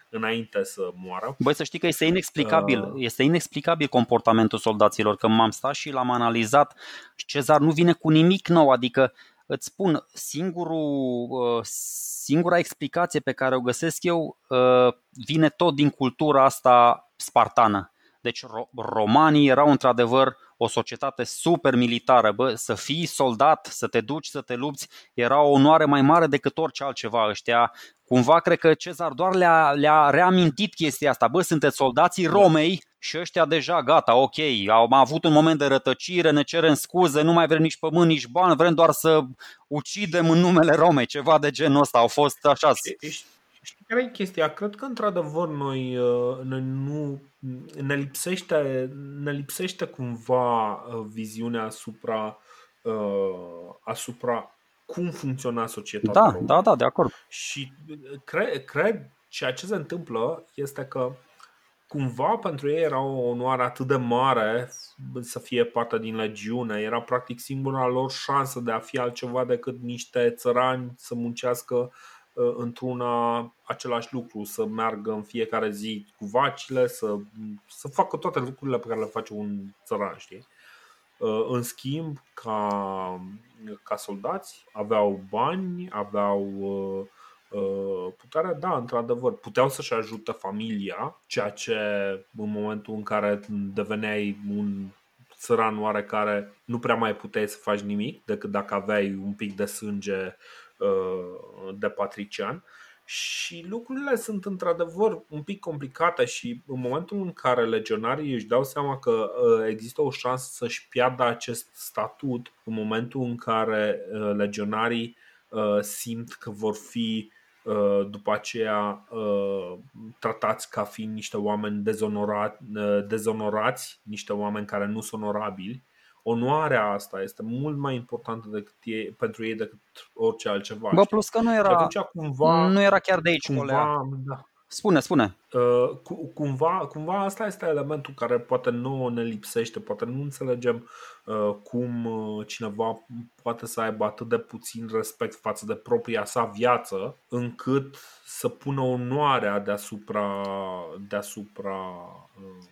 A: înainte să moară.
B: Băi, să știi că este inexplicabil, uh... este inexplicabil comportamentul soldaților, că m-am stat și l-am analizat. Cezar nu vine cu nimic nou, adică îți spun, singurul, uh, singura explicație pe care o găsesc eu uh, vine tot din cultura asta spartană. Deci romanii erau într-adevăr o societate super militară, bă, să fii soldat, să te duci, să te lupți, era o onoare mai mare decât orice altceva. Ăștia, cumva cred că Cezar doar le-a, le-a reamintit chestia asta. Bă, sunteți soldații Romei și ăștia deja gata, ok, au avut un moment de rătăcire, ne cerem scuze, nu mai vrem nici pământ, nici bani, vrem doar să ucidem în numele Romei, ceva de genul ăsta. Au fost așa.
A: Știi care e chestia? Cred că într-adevăr noi, uh, noi nu ne lipsește, ne lipsește cumva uh, viziunea asupra, uh, asupra cum funcționa societatea.
B: Da, română. da, da, de acord.
A: Și cred, cred ceea ce se întâmplă este că cumva pentru ei era o onoare atât de mare să fie parte din legiune. Era practic singura lor șansă de a fi altceva decât niște țărani să muncească Uh, într-una același lucru, să meargă în fiecare zi cu vacile, să, să facă toate lucrurile pe care le face un țăran, știi? Uh, în schimb, ca, ca soldați, aveau bani, aveau uh, putere, da, într-adevăr, puteau să-și ajute familia, ceea ce în momentul în care deveneai un țăran oarecare nu prea mai puteai să faci nimic decât dacă aveai un pic de sânge Uh, de patrician și lucrurile sunt într-adevăr un pic complicate și în momentul în care legionarii își dau seama că uh, există o șansă să-și piardă acest statut, în momentul în care uh, legionarii simt că vor fi după aceea tratați ca fiind niște oameni dezonorați, niște oameni care nu sunt onorabili, onoarea asta este mult mai importantă decât e, pentru ei decât orice altceva.
B: Bă, plus că nu era, atunci, cumva, nu era chiar de aici cumva, da. Spune, spune.
A: Uh, cu, cumva, cumva asta este elementul care poate nu ne lipsește, poate nu înțelegem uh, cum uh, cineva poate să aibă atât de puțin respect față de propria sa viață, încât să pună onoarea deasupra, deasupra uh,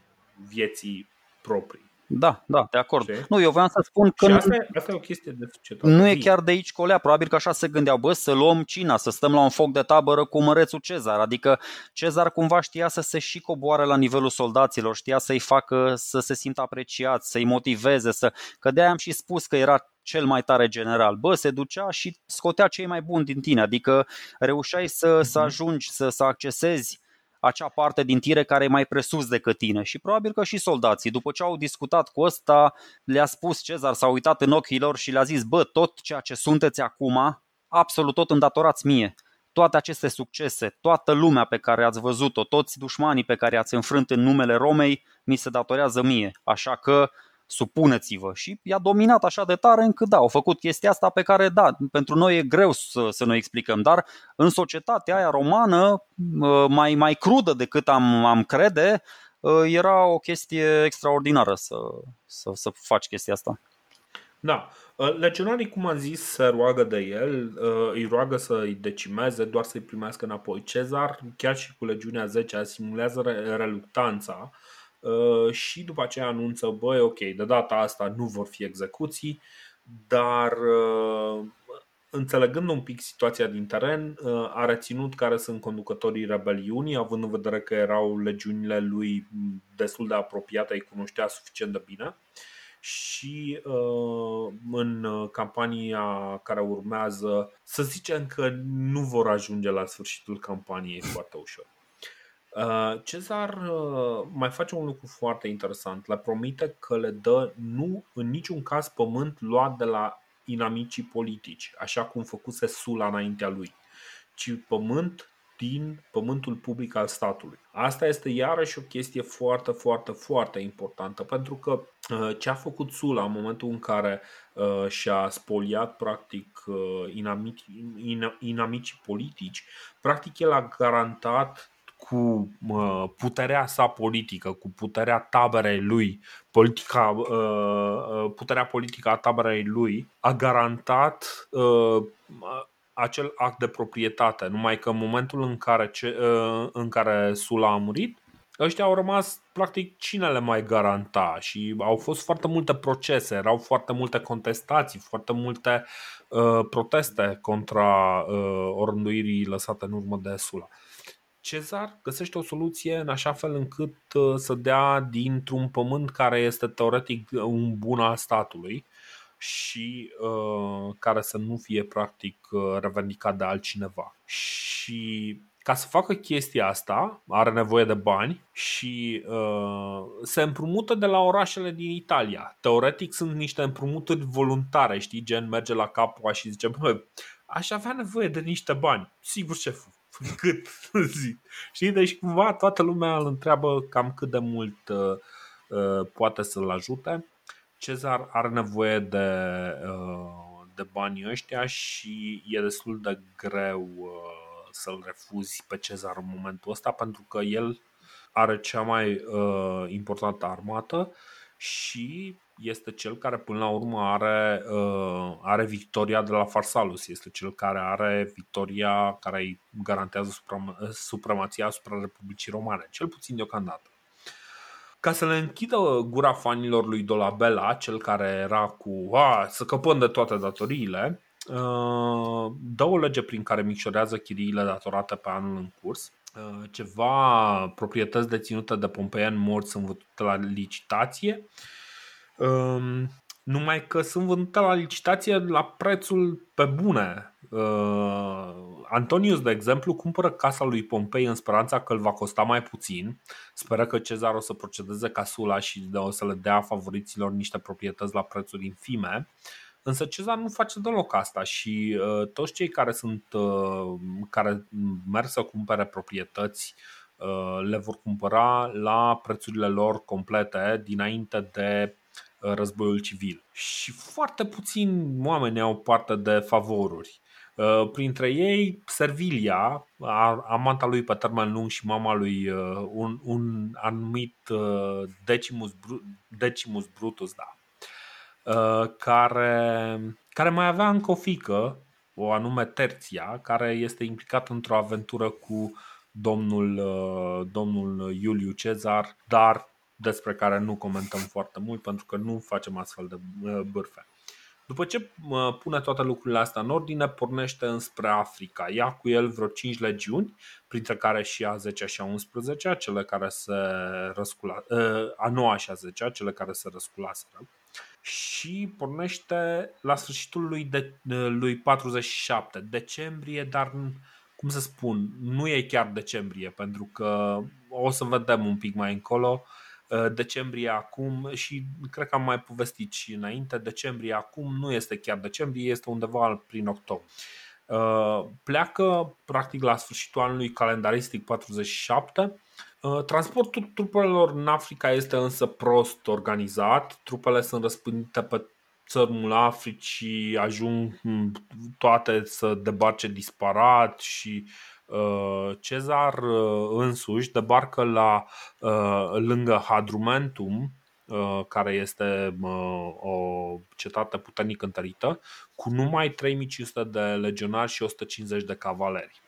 A: vieții proprii.
B: Da, da, de acord. Ce? Nu, eu voiam să spun că
A: și asta, e, asta e o chestie de
B: societate. Nu e chiar de aici colea, probabil că așa se gândeau, bă, să luăm Cina, să stăm la un foc de tabără cu mărețul Cezar. Adică Cezar cumva știa să se și coboare la nivelul soldaților, știa să-i facă să se simtă apreciați, să-i motiveze, să... că de-aia am și spus că era cel mai tare general. Bă, se ducea și scotea cei mai buni din tine, adică reușeai să, să mhm. ajungi, să, să accesezi acea parte din tire care e mai presus decât tine. Și probabil că și soldații, după ce au discutat cu ăsta, le-a spus Cezar, s-a uitat în ochii lor și le-a zis, bă, tot ceea ce sunteți acum, absolut tot îndatorați mie. Toate aceste succese, toată lumea pe care ați văzut-o, toți dușmanii pe care ați înfrânt în numele Romei, mi se datorează mie. Așa că supuneți-vă. Și i-a dominat așa de tare încât da, au făcut chestia asta pe care da, pentru noi e greu să, să ne explicăm, dar în societatea aia romană, mai, mai crudă decât am, am crede, era o chestie extraordinară să, să, să faci chestia asta.
A: Da. Legionarii, cum am zis, se roagă de el, îi roagă să îi decimeze, doar să-i primească înapoi. Cezar, chiar și cu legiunea 10, simulează reluctanța Uh, și după aceea anunță, băi, ok, de data asta nu vor fi execuții, dar uh, înțelegând un pic situația din teren, uh, a reținut care sunt conducătorii rebeliunii, având în vedere că erau legiunile lui destul de apropiate, îi cunoștea suficient de bine și în campania care urmează, să zicem că nu vor ajunge la sfârșitul campaniei foarte ușor. Uh, Cezar uh, mai face un lucru foarte interesant. Le promite că le dă nu în niciun caz pământ luat de la inamicii politici, așa cum făcuse Sula înaintea lui, ci pământ din pământul public al statului. Asta este iarăși o chestie foarte, foarte, foarte importantă, pentru că uh, ce a făcut Sula în momentul în care și-a spoliat practic inamicii politici, practic el a garantat cu puterea sa politică, cu puterea taberei lui, politica, puterea politică a taberei lui, a garantat acel act de proprietate. Numai că în momentul în care, ce, în care Sula a murit, ăștia au rămas, practic, cine le mai garanta și au fost foarte multe procese, erau foarte multe contestații, foarte multe uh, proteste contra uh, orânduirii lăsate în urmă de Sula. Cezar găsește o soluție în așa fel încât uh, să dea dintr-un pământ care este teoretic un bun al statului și uh, care să nu fie practic uh, revendicat de altcineva. Și ca să facă chestia asta, are nevoie de bani și uh, se împrumută de la orașele din Italia. Teoretic sunt niște împrumuturi voluntare, știi, gen merge la Capua și zice, bă, aș avea nevoie de niște bani. Sigur, șeful, cât zi. Știi, deci cumva toată lumea îl întreabă cam cât de mult uh, uh, poate să-l ajute. Cezar are nevoie de, uh, de banii ăștia și e destul de greu uh, să-l refuzi pe Cezar în momentul ăsta pentru că el are cea mai uh, importantă armată și este cel care până la urmă are, uh, are victoria de la Farsalus, este cel care are victoria care îi garantează suprem- supremația asupra Republicii Romane, cel puțin deocamdată. Ca să le închidă gura fanilor lui Dolabella, cel care era cu a, să căpăm de toate datoriile, Uh, dă o lege prin care micșorează chiriile datorate pe anul în curs. Uh, ceva proprietăți deținute de pompeieni morți sunt vândute la licitație. Um, numai că sunt vândute la licitație la prețul pe bune. Uh, Antonius, de exemplu, cumpără casa lui Pompei în speranța că îl va costa mai puțin. Speră că Cezar o să procedeze ca Sula și o să le dea favoriților niște proprietăți la prețuri infime. Însă Cezar nu face deloc asta și uh, toți cei care sunt uh, care merg să cumpere proprietăți uh, le vor cumpăra la prețurile lor complete dinainte de uh, războiul civil. Și foarte puțini oameni au parte de favoruri. Uh, printre ei, Servilia, amanta lui pe termen lung și mama lui uh, un, un anumit Decimus, Decimus Brutus, da, Uh, care, care mai avea încă o fică, o anume Terția, care este implicată într-o aventură cu domnul, uh, domnul Iuliu Cezar, dar despre care nu comentăm foarte mult pentru că nu facem astfel de uh, bârfe. După ce pune toate lucrurile astea în ordine, pornește înspre Africa. Ia cu el vreo 5 legiuni, printre care și a 10 și a 11, cele care se răscula, a 9 și a 10, cele care se răsculaseră și pornește la sfârșitul lui, de, lui 47, decembrie, dar cum să spun, nu e chiar decembrie, pentru că o să vedem un pic mai încolo. Uh, decembrie acum și cred că am mai povestit și înainte, decembrie acum nu este chiar decembrie, este undeva prin octombrie. Uh, pleacă practic la sfârșitul anului calendaristic 47 Uh, transportul trupelor în Africa este însă prost organizat. Trupele sunt răspândite pe țărmul Africii, ajung toate să debarce disparat și uh, Cezar uh, însuși debarcă la lângă Hadrumentum, care este o cetate puternic întărită, cu numai 3500 de legionari și 150 de cavaleri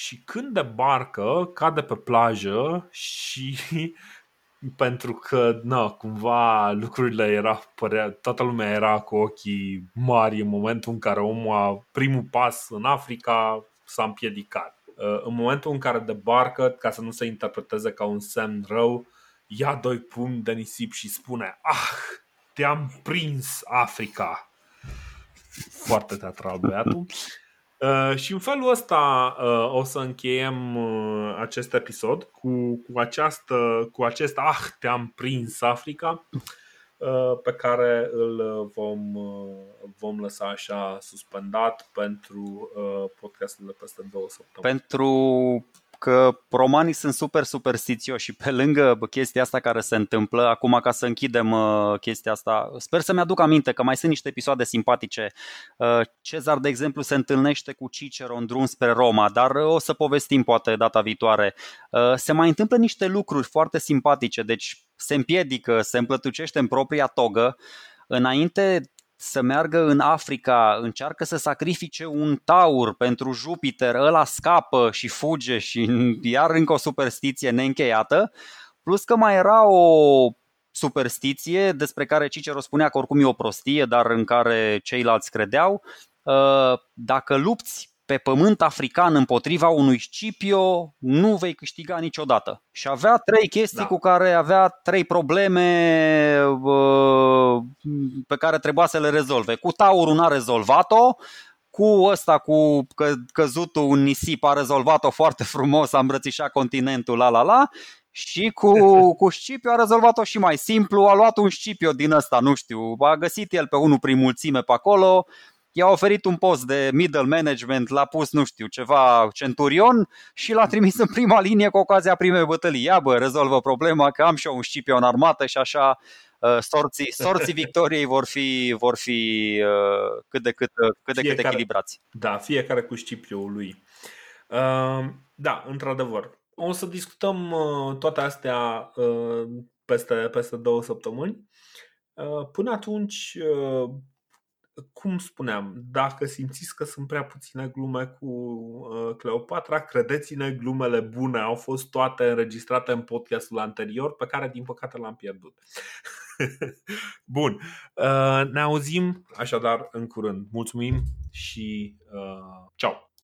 A: și când debarcă, cade pe plajă și pentru că, na, cumva lucrurile era, părea, toată lumea era cu ochii mari în momentul în care omul a primul pas în Africa s-a împiedicat. Uh, în momentul în care debarcă, ca să nu se interpreteze ca un semn rău, ia doi pumni de nisip și spune Ah, te-am prins Africa! Foarte teatral băiatul. Uh, și în felul ăsta uh, o să încheiem uh, acest episod cu, cu, această, cu acest Ah, te-am prins Africa uh, pe care îl vom, uh, vom lăsa așa suspendat pentru uh, podcastul de peste două săptămâni.
B: Pentru că romanii sunt super superstițioși și pe lângă chestia asta care se întâmplă, acum ca să închidem uh, chestia asta, sper să-mi aduc aminte că mai sunt niște episoade simpatice. Uh, Cezar, de exemplu, se întâlnește cu Cicero în drum spre Roma, dar o să povestim poate data viitoare. Uh, se mai întâmplă niște lucruri foarte simpatice, deci se împiedică, se împlătucește în propria togă, Înainte să meargă în Africa, încearcă să sacrifice un taur pentru Jupiter, ăla scapă și fuge și iar încă o superstiție neîncheiată, plus că mai era o superstiție despre care Cicero spunea că oricum e o prostie, dar în care ceilalți credeau, ă, dacă lupți pe pământ african împotriva unui Scipio, nu vei câștiga niciodată. Și avea trei chestii da. cu care avea trei probleme pe care trebuia să le rezolve. Cu taurul n-a rezolvat-o, cu ăsta, cu că, căzutul în nisip, a rezolvat-o foarte frumos, a îmbrățișat continentul, la la la, și cu, cu Scipio a rezolvat-o și mai simplu, a luat un Scipio din ăsta, nu știu, a găsit el pe unul prin mulțime pe acolo, i-a oferit un post de middle management, l-a pus, nu știu, ceva centurion și l-a trimis în prima linie cu ocazia primei bătălii. Ia bă, rezolvă problema că am și eu un Scipio în armată și așa uh, sorții, sorții victoriei vor fi, vor fi uh, cât de cât, uh, cât, de fiecare, cât echilibrați.
A: Da, fiecare cu Scipioul lui. Uh, da, într-adevăr. O să discutăm uh, toate astea uh, peste, peste două săptămâni. Uh, până atunci, uh, cum spuneam, dacă simțiți că sunt prea puține glume cu uh, Cleopatra, credeți-ne, glumele bune au fost toate înregistrate în podcastul anterior, pe care din păcate l-am pierdut. Bun, uh, ne auzim așadar în curând. Mulțumim și uh, ceau!